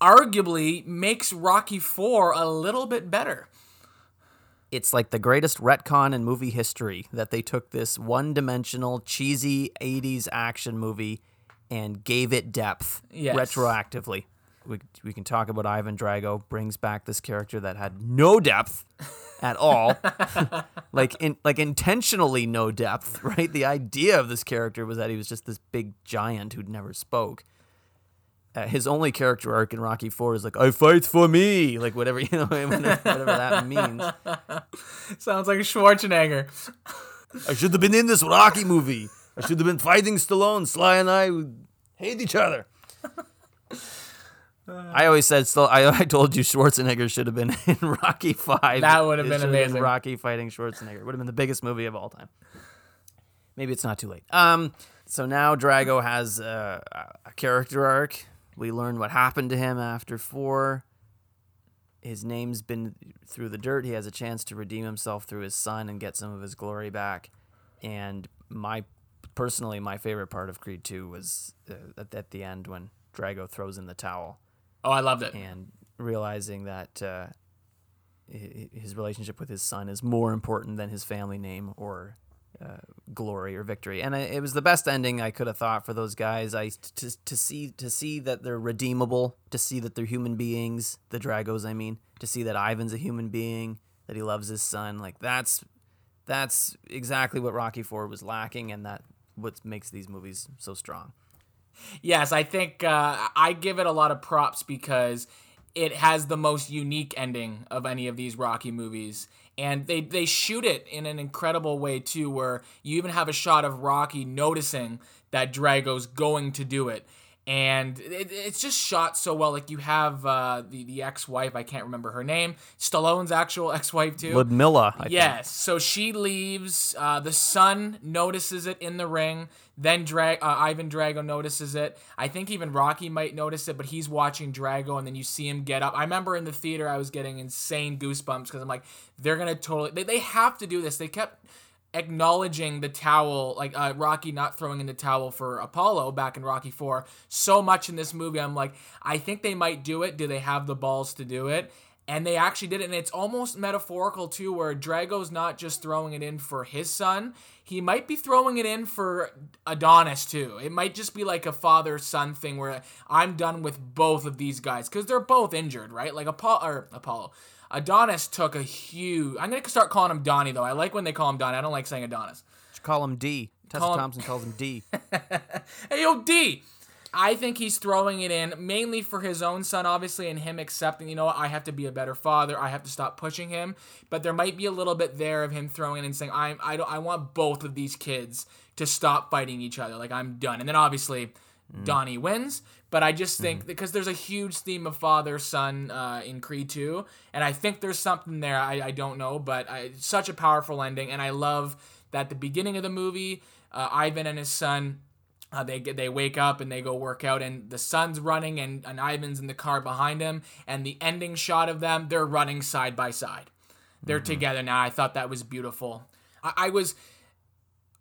arguably makes Rocky 4 a little bit better. It's like the greatest retcon in movie history that they took this one-dimensional, cheesy '80s action movie and gave it depth Yes. retroactively. We, we can talk about Ivan Drago brings back this character that had no depth at all, like in like intentionally no depth. Right, the idea of this character was that he was just this big giant who'd never spoke. Uh, his only character arc in Rocky Four is like I fight for me, like whatever you know, whatever that means. Sounds like Schwarzenegger. I should have been in this Rocky movie. I should have been fighting Stallone. Sly and I would hate each other. I always said, still, I, I told you Schwarzenegger should have been in Rocky Five. That would have been amazing. Rocky fighting Schwarzenegger would have been the biggest movie of all time. Maybe it's not too late. Um, so now Drago has uh, a character arc. We learn what happened to him after four. His name's been through the dirt. He has a chance to redeem himself through his son and get some of his glory back. And my personally, my favorite part of Creed Two was uh, at, at the end when Drago throws in the towel Oh, I loved it. and realizing that uh, his relationship with his son is more important than his family name or uh, glory or victory. And I, it was the best ending I could have thought for those guys. I to, to see to see that they're redeemable, to see that they're human beings, the Dragos. I mean, to see that Ivan's a human being, that he loves his son. Like that's that's exactly what Rocky Four was lacking, and that what makes these movies so strong. Yes, I think uh, I give it a lot of props because it has the most unique ending of any of these Rocky movies. And they, they shoot it in an incredible way too, where you even have a shot of Rocky noticing that Drago's going to do it. And it, it's just shot so well. Like you have uh, the, the ex wife, I can't remember her name, Stallone's actual ex wife too. Ludmilla, I think. Yes. So she leaves. Uh, the son notices it in the ring. Then Dra- uh, Ivan Drago notices it. I think even Rocky might notice it, but he's watching Drago, and then you see him get up. I remember in the theater, I was getting insane goosebumps because I'm like, they're gonna totally. They, they have to do this. They kept acknowledging the towel, like uh, Rocky not throwing in the towel for Apollo back in Rocky 4 so much in this movie. I'm like, I think they might do it. Do they have the balls to do it? And they actually did it. And it's almost metaphorical too, where Drago's not just throwing it in for his son, he might be throwing it in for Adonis too. It might just be like a father son thing where I'm done with both of these guys because they're both injured, right? Like Apollo, or Apollo. Adonis took a huge. I'm gonna start calling him Donnie though. I like when they call him Donnie. I don't like saying Adonis. Call him D. Tessa Call him- Thompson calls him D. Hey, yo, D. I think he's throwing it in mainly for his own son, obviously, and him accepting, you know what, I have to be a better father. I have to stop pushing him. But there might be a little bit there of him throwing it and saying, I, I, don't, I want both of these kids to stop fighting each other. Like, I'm done. And then obviously, Donnie wins. But I just think because there's a huge theme of father son uh, in Creed 2, and I think there's something there. I, I don't know, but I, such a powerful ending. And I love that the beginning of the movie, uh, Ivan and his son uh, they get they wake up and they go work out, and the son's running, and, and Ivan's in the car behind him. And the ending shot of them, they're running side by side. They're together now. I thought that was beautiful. I, I was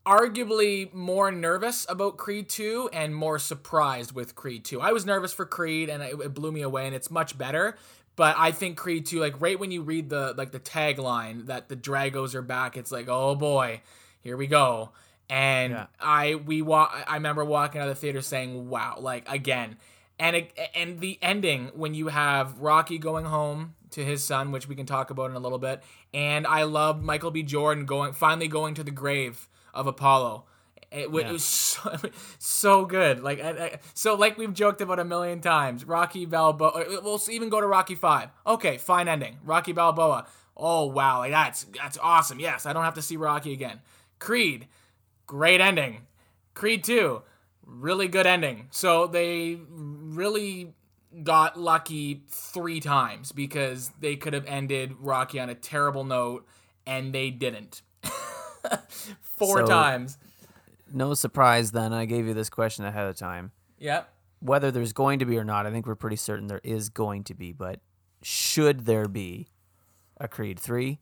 arguably more nervous about Creed 2 and more surprised with Creed 2. I was nervous for Creed and it, it blew me away and it's much better. But I think Creed 2 like right when you read the like the tagline that the Dragos are back, it's like, "Oh boy, here we go." And Yeah. I we wa- I remember walking out of the theater saying, "Wow!" Like again, and it, and the ending when you have Rocky going home to his son, which we can talk about in a little bit, and I love Michael B. Jordan going finally going to the grave of Apollo. It, Yeah. was so, so good. Like I, I- so, like we've joked about a million times. Rocky Balboa. Uh, we'll even go to Rocky Five. Okay, fine ending. Rocky Balboa. Oh wow, like that's that's awesome. Yes, I don't have to see Rocky again. Creed, great ending. Creed 2, really good ending. So they really got lucky three times because they could have ended Rocky on a terrible note and they didn't. Four So- times. No surprise then, I gave you this question ahead of time. Yep. whether there's going to be or not, I think we're pretty certain there is going to be. But should there be a Creed three?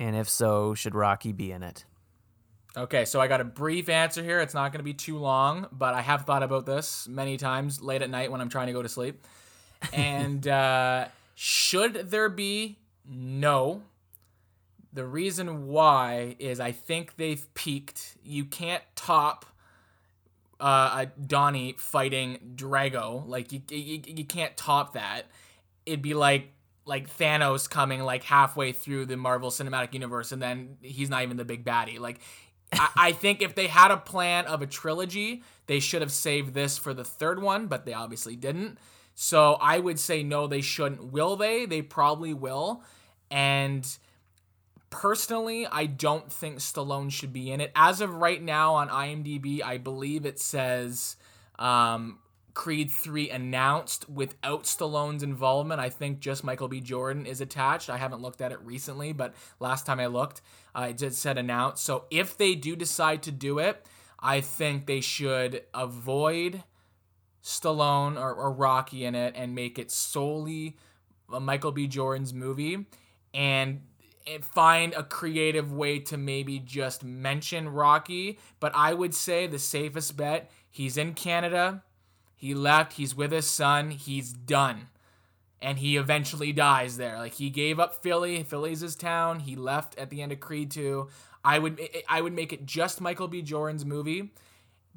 And if so, should Rocky be in it? Okay, so I got a brief answer here. It's not going to be too long, but I have thought about this many times late at night when I'm trying to go to sleep. And uh, should there be? No. The reason why is I think they've peaked. You can't top uh, Donnie fighting Drago. Like you, you, you can't top that. It'd be like like Thanos coming like halfway through the Marvel Cinematic Universe, and then he's not even the big baddie. Like I, I think if they had a plan of a trilogy, they should have saved this for the third one, but they obviously didn't. So I would say no, they shouldn't. Will they? They probably will. And personally, I don't think Stallone should be in it. As of right now on IMDb, I believe it says um, Creed 3 announced without Stallone's involvement. I think just Michael B. Jordan is attached. I haven't looked at it recently, but last time I looked, uh, it said announced. So if they do decide to do it, I think they should avoid Stallone or, or Rocky in it and make it solely Michael B. Jordan's movie and find a creative way to maybe just mention Rocky. But I would say the safest bet he's in Canada he left. He's with his son. He's done. And he eventually dies there. Like he gave up Philly. Philly's his town. He left at the end of Creed 2. I would I would make it just Michael B. Jordan's movie,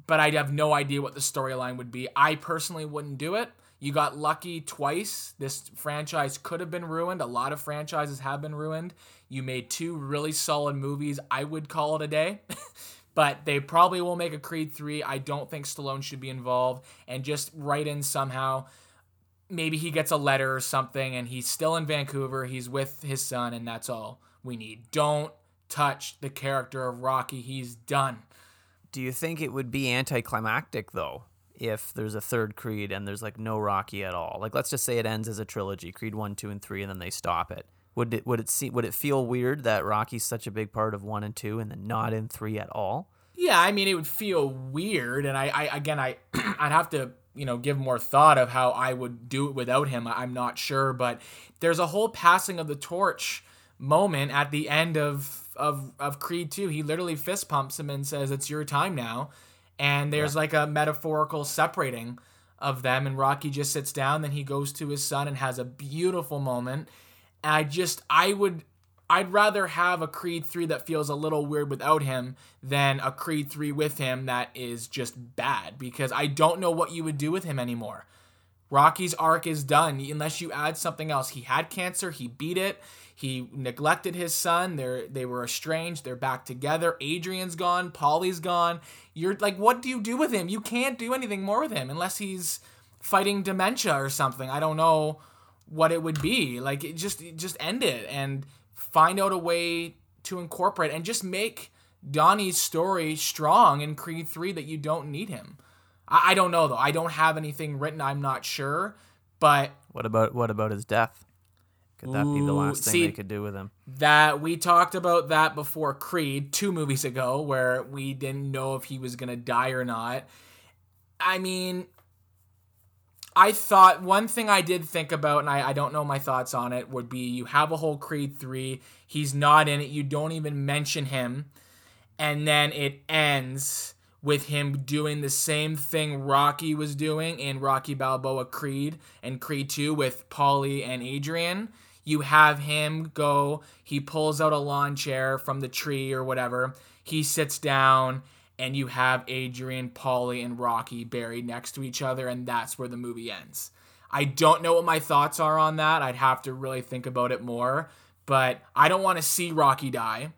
but I'd have no idea what the storyline would be. I personally wouldn't do it. You got lucky twice. This franchise could have been ruined. A lot of franchises have been ruined. You made two really solid movies. I would call it a day. but they probably will make a Creed 3. I don't think Stallone should be involved and just write in somehow. Maybe he gets a letter or something and he's still in Vancouver. He's with his son, and that's all we need. Don't touch the character of Rocky. He's done. Do you think it would be anticlimactic, though, if there's a third Creed and there's like no Rocky at all? Like, let's just say it ends as a trilogy Creed 1, 2, and 3, and then they stop it. Would it would it see would it feel weird that Rocky's such a big part of one and two and then not in three at all? Yeah, I mean it would feel weird, and I, I again I I'd have to you know give more thought of how I would do it without him. I'm not sure, but there's a whole passing of the torch moment at the end of of of Creed 2. He literally fist pumps him and says, "It's your time now," and there's yeah. like a metaphorical separating of them. And Rocky just sits down, then he goes to his son and has a beautiful moment I just I would I'd rather have a Creed 3 that feels a little weird without him than a Creed 3 with him that is just bad because I don't know what you would do with him anymore. Rocky's arc is done unless you add something else. He had cancer, he beat it. He neglected his son. They're, they were estranged. They're back together. Adrian's gone. Paulie's gone. You're like, what do you do with him? You can't do anything more with him unless he's fighting dementia or something. I don't know what it would be. Like it just just end it and find out a way to incorporate and just make Donnie's story strong in Creed 3 that you don't need him. I, I don't know though. I don't have anything written. I'm not sure. But what about what about his death? Could that be the last thing see, they could do with him? That we talked about that before Creed two movies ago, where we didn't know if he was gonna die or not. I mean, I thought one thing I did think about, and I, I don't know my thoughts on it, would be you have a whole Creed 3. He's not in it. You don't even mention him. And then it ends with him doing the same thing Rocky was doing in Rocky Balboa Creed and Creed 2 with Paulie and Adrian. You have him go, he pulls out a lawn chair from the tree or whatever. He sits down and you have Adrian, Paulie, and Rocky buried next to each other, and that's where the movie ends. I don't know what my thoughts are on that. I'd have to really think about it more, but I don't want to see Rocky die.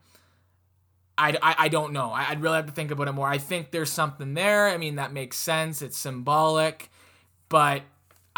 I, I, I don't know. I, would really have to think about it more. I think there's something there. I mean, that makes sense. It's symbolic, but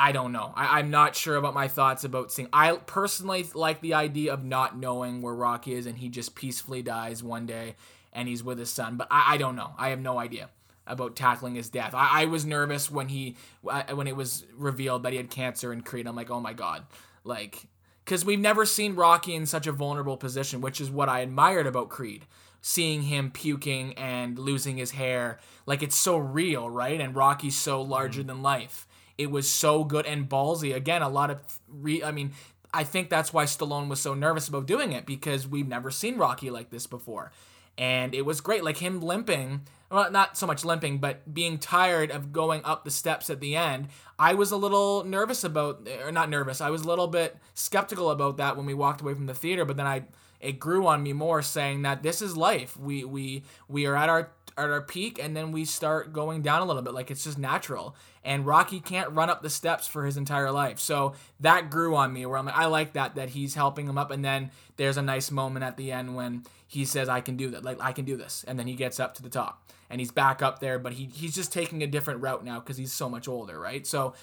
I don't know. I, I'm not sure about my thoughts about seeing. I personally like the idea of not knowing where Rocky is and he just peacefully dies one day and he's with his son. But I, I don't know. I have no idea about tackling his death. I, I was nervous when he uh, when it was revealed that he had cancer in Creed. I'm like, oh my god, like because we've never seen Rocky in such a vulnerable position, which is what I admired about Creed. seeing him puking and losing his hair. Like it's so real, right? And Rocky's so larger mm-hmm. than life. It was so good and ballsy. Again, a lot of re I mean, I think that's why Stallone was so nervous about doing it because we've never seen Rocky like this before. And it was great. Like him limping, well, not so much limping, but being tired of going up the steps at the end. I was a little nervous about, or not nervous, I was a little bit skeptical about that when we walked away from the theater, but then I, it grew on me more saying that this is life. We, we, we are at our at our peak and then we start going down a little bit like it's just natural and rocky can't run up the steps for his entire life. So that grew on me where i'm like i like that that he's helping him up. And then there's a nice moment at the end when he says i can do that like i can do this. And then he gets up to the top and he's back up there but he, he's just taking a different route now because he's so much older right? So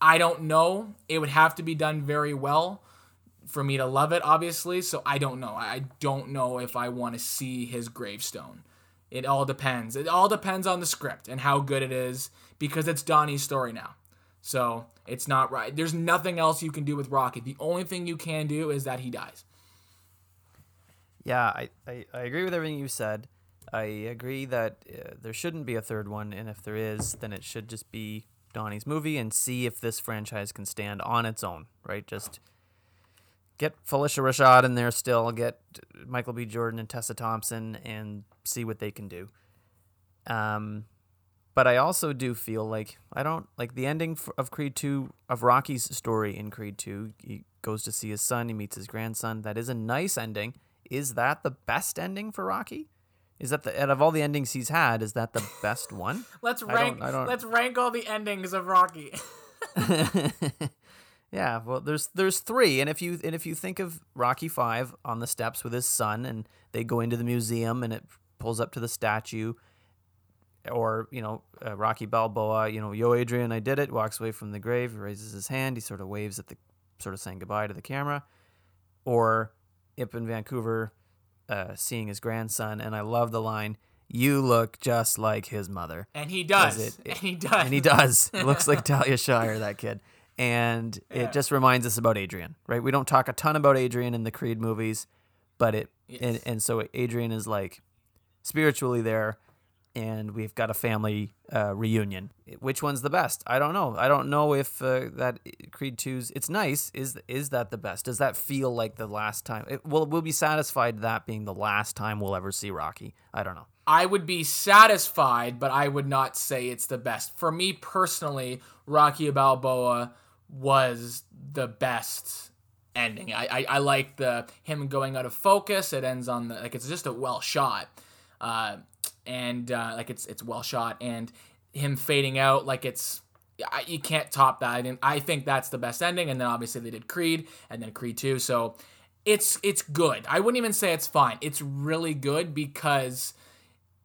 i don't know. It would have to be done very well for me to love it obviously. So i don't know. I don't know if i want to see his gravestone it all depends. It all depends on the script and how good it is because it's Donnie's story now. So it's not right. There's nothing else you can do with Rocky. The only thing you can do is that he dies. Yeah, I, I, I agree with everything you said. I agree that uh, there shouldn't be a third one, and if there is, then it should just be Donnie's movie and see if this franchise can stand on its own, right? Just get Phylicia Rashad in there still, get Michael B. Jordan and Tessa Thompson, and see what they can do. Um, but I also do feel like I don't like the ending of Creed 2 of Rocky's story in Creed 2. He goes to see his son, he meets his grandson. That is a nice ending. Is that the best ending for Rocky? Is that the out of all the endings he's had, is that the best one? let's rank I don't, I don't... let's rank all the endings of Rocky. yeah, well there's there's 3 and if you and if you think of Rocky 5 on the steps with his son and they go into the museum and it pulls up to the statue or you know uh, Rocky Balboa, you know, yo Adrian, I did it. Walks away from the grave, raises his hand, he sort of waves at the, sort of saying goodbye to the camera, or Ip in Vancouver, uh, seeing his grandson, and I love the line, "You look just like his mother," and he does, it, it, and he does, and he does. looks like Talia Shire, that kid, and yeah. it just reminds us about Adrian, right? We don't talk a ton about Adrian in the Creed movies, but it, yes. and, and so Adrian is like spiritually there and we've got a family uh, reunion. Which one's the best? I don't know. I don't know if uh, that Creed 2's. It's nice. Is is that the best? Does that feel like the last time? It, well, we'll be satisfied that being the last time we'll ever see Rocky. I don't know. I would be satisfied, but I would not say it's the best. For me personally, Rocky Balboa was the best ending. I, I, I like the him going out of focus. It ends on the like it's just a well shot. Uh, and uh, like it's it's well shot, and him fading out like it's I, you can't top that. And I think that's the best ending. And then obviously they did Creed and then Creed 2. So it's it's good. I wouldn't even say it's fine. It's really good because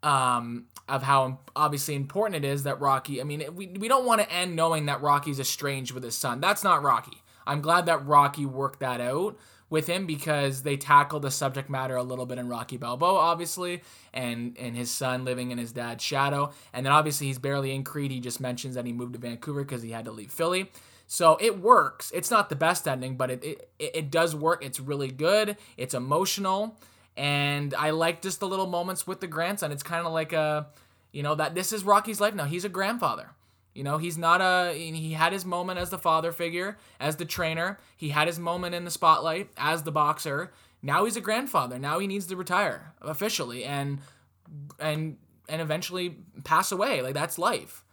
um, of how obviously important it is that Rocky. I mean, we we don't want to end knowing that Rocky's estranged with his son. That's not Rocky. I'm glad that Rocky worked that out with him because they tackled the subject matter a little bit in Rocky Balboa, obviously, and and his son living in his dad's shadow, and then obviously he's barely in Creed. He just mentions that he moved to Vancouver because he had to leave Philly. So it works. It's not the best ending, but it, it it does work. It's really good. It's emotional, and I like just the little moments with the grandson. It's kind of like a, you know, that this is Rocky's life now. He's a grandfather. You know, he's not a. He had his moment as the father figure, as the trainer. He had his moment in the spotlight as the boxer. Now he's a grandfather. Now he needs to retire officially and and and eventually pass away. Like that's life.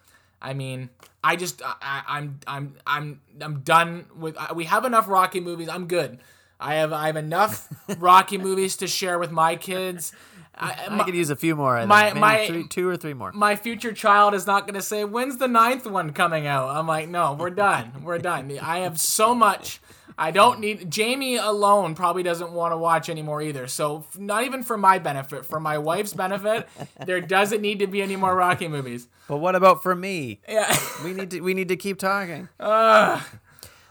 I mean, I just I, I'm I'm I'm I'm done with. We have enough Rocky movies. I'm good. I have I have enough Rocky movies to share with my kids. I, my, I could use a few more. My my three, two or three more. My future child is not going to say, "When's the ninth one coming out?" I'm like, "No, we're done. We're done." I have so much. I don't need Jamie alone. Probably doesn't want to watch anymore either. So not even for my benefit, for my wife's benefit, there doesn't need to be any more Rocky movies. But what about for me? Yeah, we need to we need to keep talking. Uh.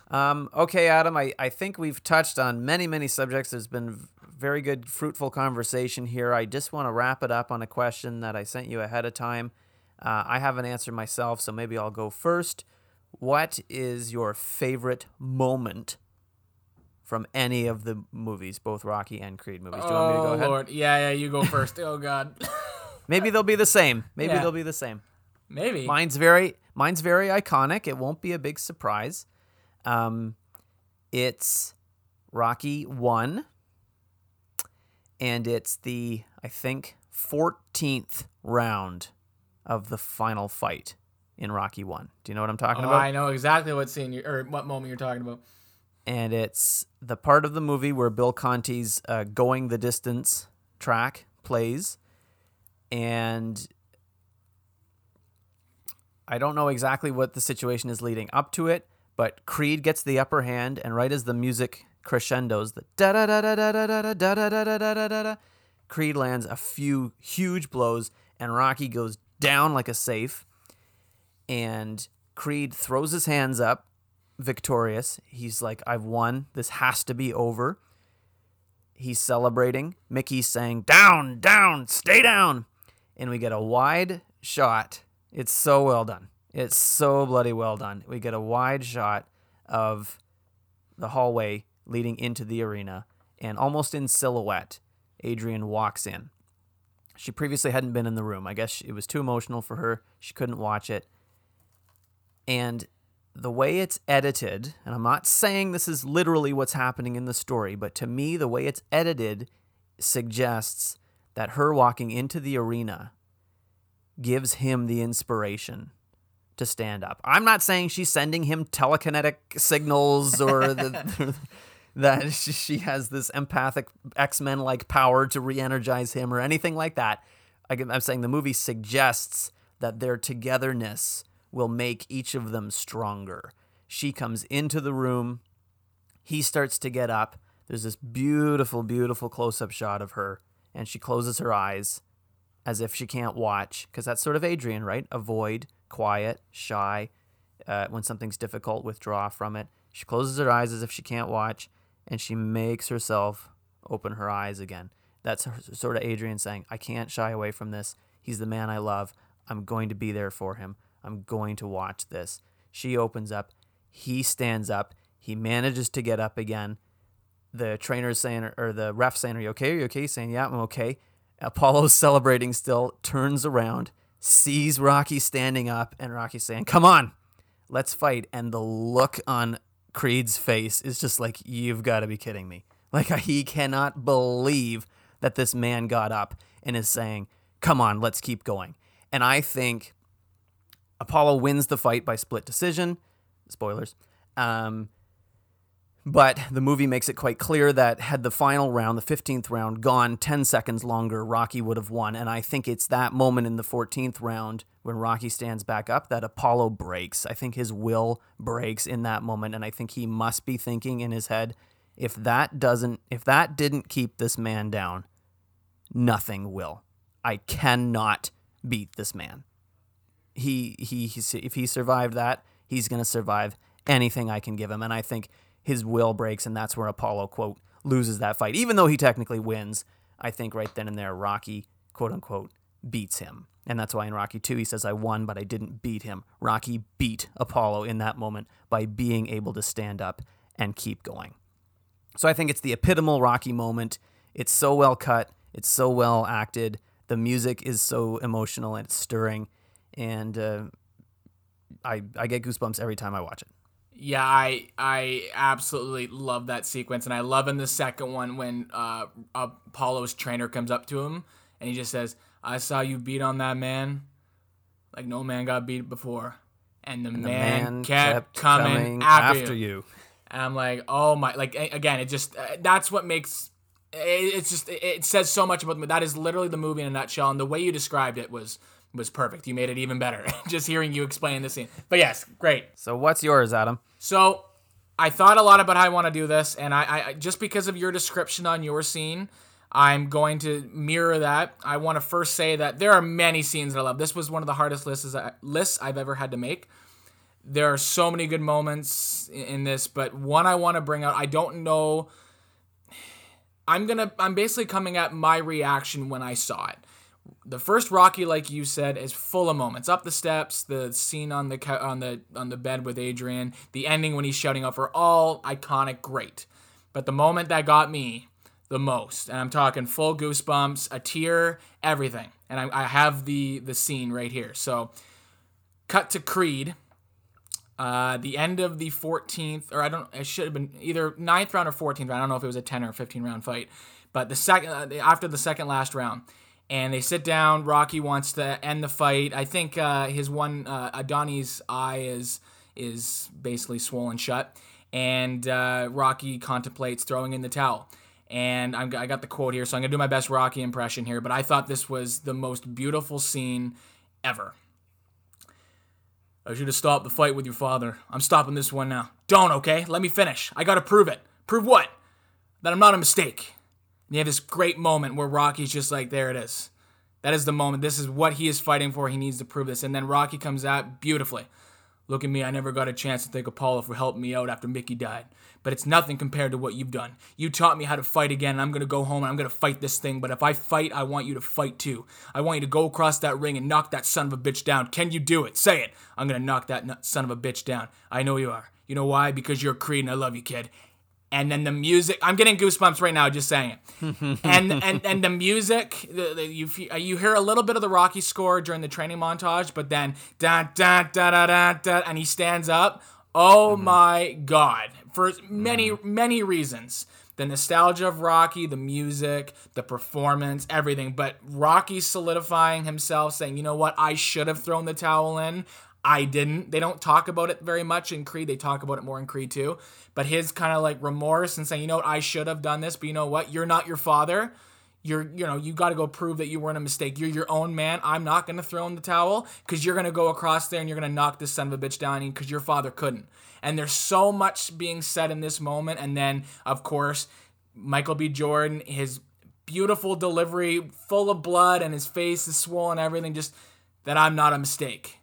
Um, okay, Adam. I, I think we've touched on many many subjects. There's been very good, fruitful conversation here. I just want to wrap it up on a question that I sent you ahead of time. Uh, I haven't answered myself, so maybe I'll go first. What is your favorite moment from any of the movies, both Rocky and Creed movies. Do you want me to go Oh ahead? Lord, yeah, yeah, you go first. oh God, Maybe they'll be the same. Maybe Yeah. they'll be the same. maybe. Mine's very mine's very iconic. It won't be a big surprise. Um, it's Rocky one, and it's the I think fourteenth round of the final fight in Rocky one. Do you know what I'm talking Oh, about? I know exactly what scene you or what moment you're talking about. and it's the part of the movie where Bill Conti's uh, "Going the Distance" track plays, and I don't know exactly what the situation is leading up to it, but Creed gets the upper hand, and right as the music crescendos, the da da da da da da da da da da da da da da da, Creed lands a few huge blows, and Rocky goes down like a safe, and Creed throws his hands up victorious. He's like, I've won. This has to be over. He's celebrating. Mickey's saying, Down, down, stay down. And we get a wide shot. It's so well done. It's so bloody well done. We get a wide shot of the hallway leading into the arena, and almost in silhouette, Adrian walks in. She previously hadn't been in the room. I guess it was too emotional for her. She couldn't watch it. And the way it's edited, and I'm not saying this is literally what's happening in the story, but to me, the way it's edited suggests that her walking into the arena gives him the inspiration to stand up. I'm not saying she's sending him telekinetic signals or the, that she- she has this empathic X Men like power to re energize him or anything like that. I- I'm saying the movie suggests that their togetherness will make each of them stronger. She comes into the room, he starts to get up. There's this beautiful, beautiful close up shot of her, and she closes her eyes as if she can't watch, because that's sort of Adrian, right? Avoid, quiet, shy. Uh, when something's difficult, withdraw from it. She closes her eyes as if she can't watch, and she makes herself open her eyes again. That's her- sort of Adrian saying, I can't shy away from this. He's the man I love. I'm going to be there for him. I'm going to watch this. She opens up. He stands up. He manages to get up again. The trainer's saying, or the ref saying, Are you okay? Are you okay? He's saying, Yeah, I'm okay. Apollo's celebrating still, turns around, sees Rocky standing up, and Rocky saying, Come on, let's fight. And the look on Creed's face is just like, You've got to be kidding me. Like, he cannot believe that this man got up and is saying, Come on, let's keep going. And I think Apollo wins the fight by split decision. Spoilers. Um, but the movie makes it quite clear that had the final round, the 15th round, gone 10 seconds longer, Rocky would have won. And I think it's that moment in the 14th round when Rocky stands back up that Apollo breaks. I think his will breaks in that moment. And I think he must be thinking in his head if that doesn't, if that didn't keep this man down, nothing will. I cannot beat this man. He, he, he's, if he survived that, he's going to survive anything I can give him. And I think his will breaks, and that's where Apollo, quote, loses that fight. Even though he technically wins, I think right then and there, Rocky, quote unquote, beats him. And that's why in Rocky 2, he says, I won, but I didn't beat him. Rocky beat Apollo in that moment by being able to stand up and keep going. So I think it's the epitomal Rocky moment. It's so well cut, it's so well acted. The music is so emotional and it's stirring. And uh, I, I get goosebumps every time I watch it. Yeah, I I absolutely love that sequence, and I love in the second one when uh, Apollo's trainer comes up to him and he just says, "I saw you beat on that man, like no man got beat before," and the, The man, kept, coming, after, you. And I'm like, oh my! Like again, it just uh, that's what makes it, it's just it, it says so much about the movie. That is literally the movie in a nutshell, and the way you described it was was perfect. You made it even better just hearing you explain the scene. But yes, great. So what's yours, Adam? So I thought a lot about how I want to do this, and I, I just because of your description on your scene, I'm going to mirror that. I want to first say that there are many scenes that I love. This was one of the hardest lists lists I've ever had to make. There are so many good moments in, this, but one I want to bring out. I don't know. I'm gonna. I'm basically coming at my reaction when I saw it the first Rocky, like you said, is full of moments. Up the steps, the scene on the on the on the bed with Adrian, the ending when he's shouting out for all iconic, great. But the moment that got me the most, and I'm talking full goosebumps, a tear, everything. And I, I have the the scene right here. So, cut to Creed. Uh, the end of the 14th, or I don't, it should have been either ninth round or 14th round. I don't know if it was a 10 or 15 round fight, but the second uh, after the second last round, and they sit down. Rocky wants to end the fight. I think uh, his one uh, Adonis' eye is is basically swollen shut, and uh, Rocky contemplates throwing in the towel. And I'm, I got the quote here, so I'm gonna do my best Rocky impression here. But I thought this was the most beautiful scene ever. I should have stopped the fight with your father. I'm stopping this one now. Don't, okay? Let me finish. I gotta prove it. Prove what? That I'm not a mistake. And you have this great moment where Rocky's just like, there it is. That is the moment. This is what he is fighting for. He needs to prove this. And then Rocky comes out beautifully. Look at me. I never got a chance to thank Apollo for helping me out after Mickey died. But it's nothing compared to what you've done. You taught me how to fight again, and I'm going to go home and I'm going to fight this thing. But if I fight, I want you to fight too. I want you to go across that ring and knock that son of a bitch down. Can you do it? Say it. I'm going to knock that son of a bitch down. I know you are. You know why? Because you're Creed and I love you, kid and then the music i'm getting goosebumps right now just saying it and and and the music the, the, you you hear a little bit of the rocky score during the training montage but then da da da da da, da and he stands up oh mm-hmm. my god for many mm-hmm. many reasons the nostalgia of Rocky, the music, the performance, everything. But Rocky solidifying himself, saying, you know what, I should have thrown the towel in. I didn't. They don't talk about it very much in Creed. They talk about it more in Creed 2. But his kind of like remorse and saying, you know what, I should have done this, but you know what, you're not your father. You're, you know, you got to go prove that you weren't a mistake. You're your own man. I'm not going to throw in the towel because you're going to go across there and you're going to knock this son of a bitch down because your father couldn't. And there's so much being said in this moment. And then, of course, Michael B. Jordan, his beautiful delivery, full of blood, and his face is swollen, everything, just that I'm not a mistake.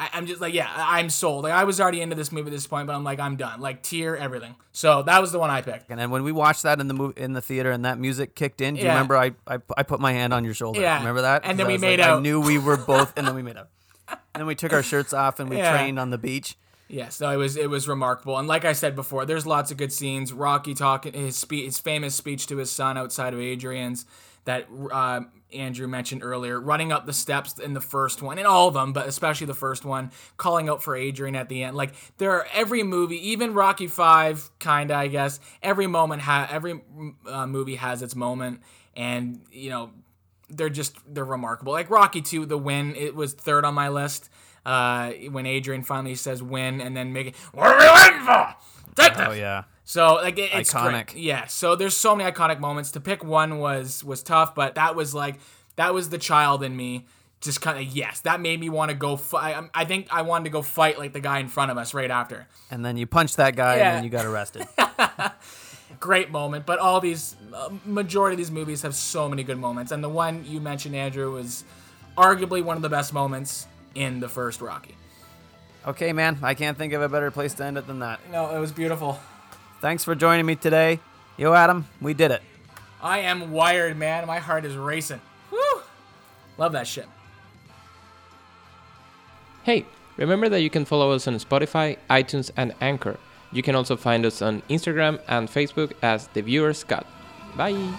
I, am just like, yeah, I'm sold. Like I was already into this movie at this point, but I'm like, I'm done. Like tear, everything. So that was the one I picked. And then when we watched that in the movie in the theater and that music kicked in, do you yeah. remember I, I I put my hand on your shoulder? Yeah. Remember that? And then we made like, out. I knew we were both, and then we made out. and then we took our shirts off and we yeah. trained on the beach. Yes, no, it was it was remarkable, and like I said before, there's lots of good scenes. Rocky talking his speech, his famous speech to his son outside of Adrian's that uh, Andrew mentioned earlier, running up the steps in the first one, in all of them, but especially the first one, calling out for Adrian at the end. Like there are every movie, even Rocky Five, kinda, I guess. Every moment ha every uh, movie has its moment, and you know they're just they're remarkable. Like Rocky Two, the win, it was third on my list. Uh, when Adrian finally says win, and then make it, what are we waiting for? Take this. Oh yeah. So like it, it's iconic. Great. Yeah. So there's so many iconic moments. To pick one was was tough, but that was like that was the child in me. Just kind of yes, that made me want to go fight. I think I wanted to go fight like the guy in front of us right after. And then you punched that guy, yeah. and then you got arrested. Great moment, but all these uh, majority of these movies have so many good moments, and the one you mentioned, Andrew, was arguably one of the best moments in the first Rocky. Okay, man, I can't think of a better place to end it than that. No, it was beautiful. Thanks for joining me today. Yo, Adam, we did it. I am wired, man. My heart is racing. Woo! Love that shit. Hey, remember that you can follow us on Spotify, iTunes, and Anchor. You can also find us on Instagram and Facebook as The Viewer's Cut. Bye!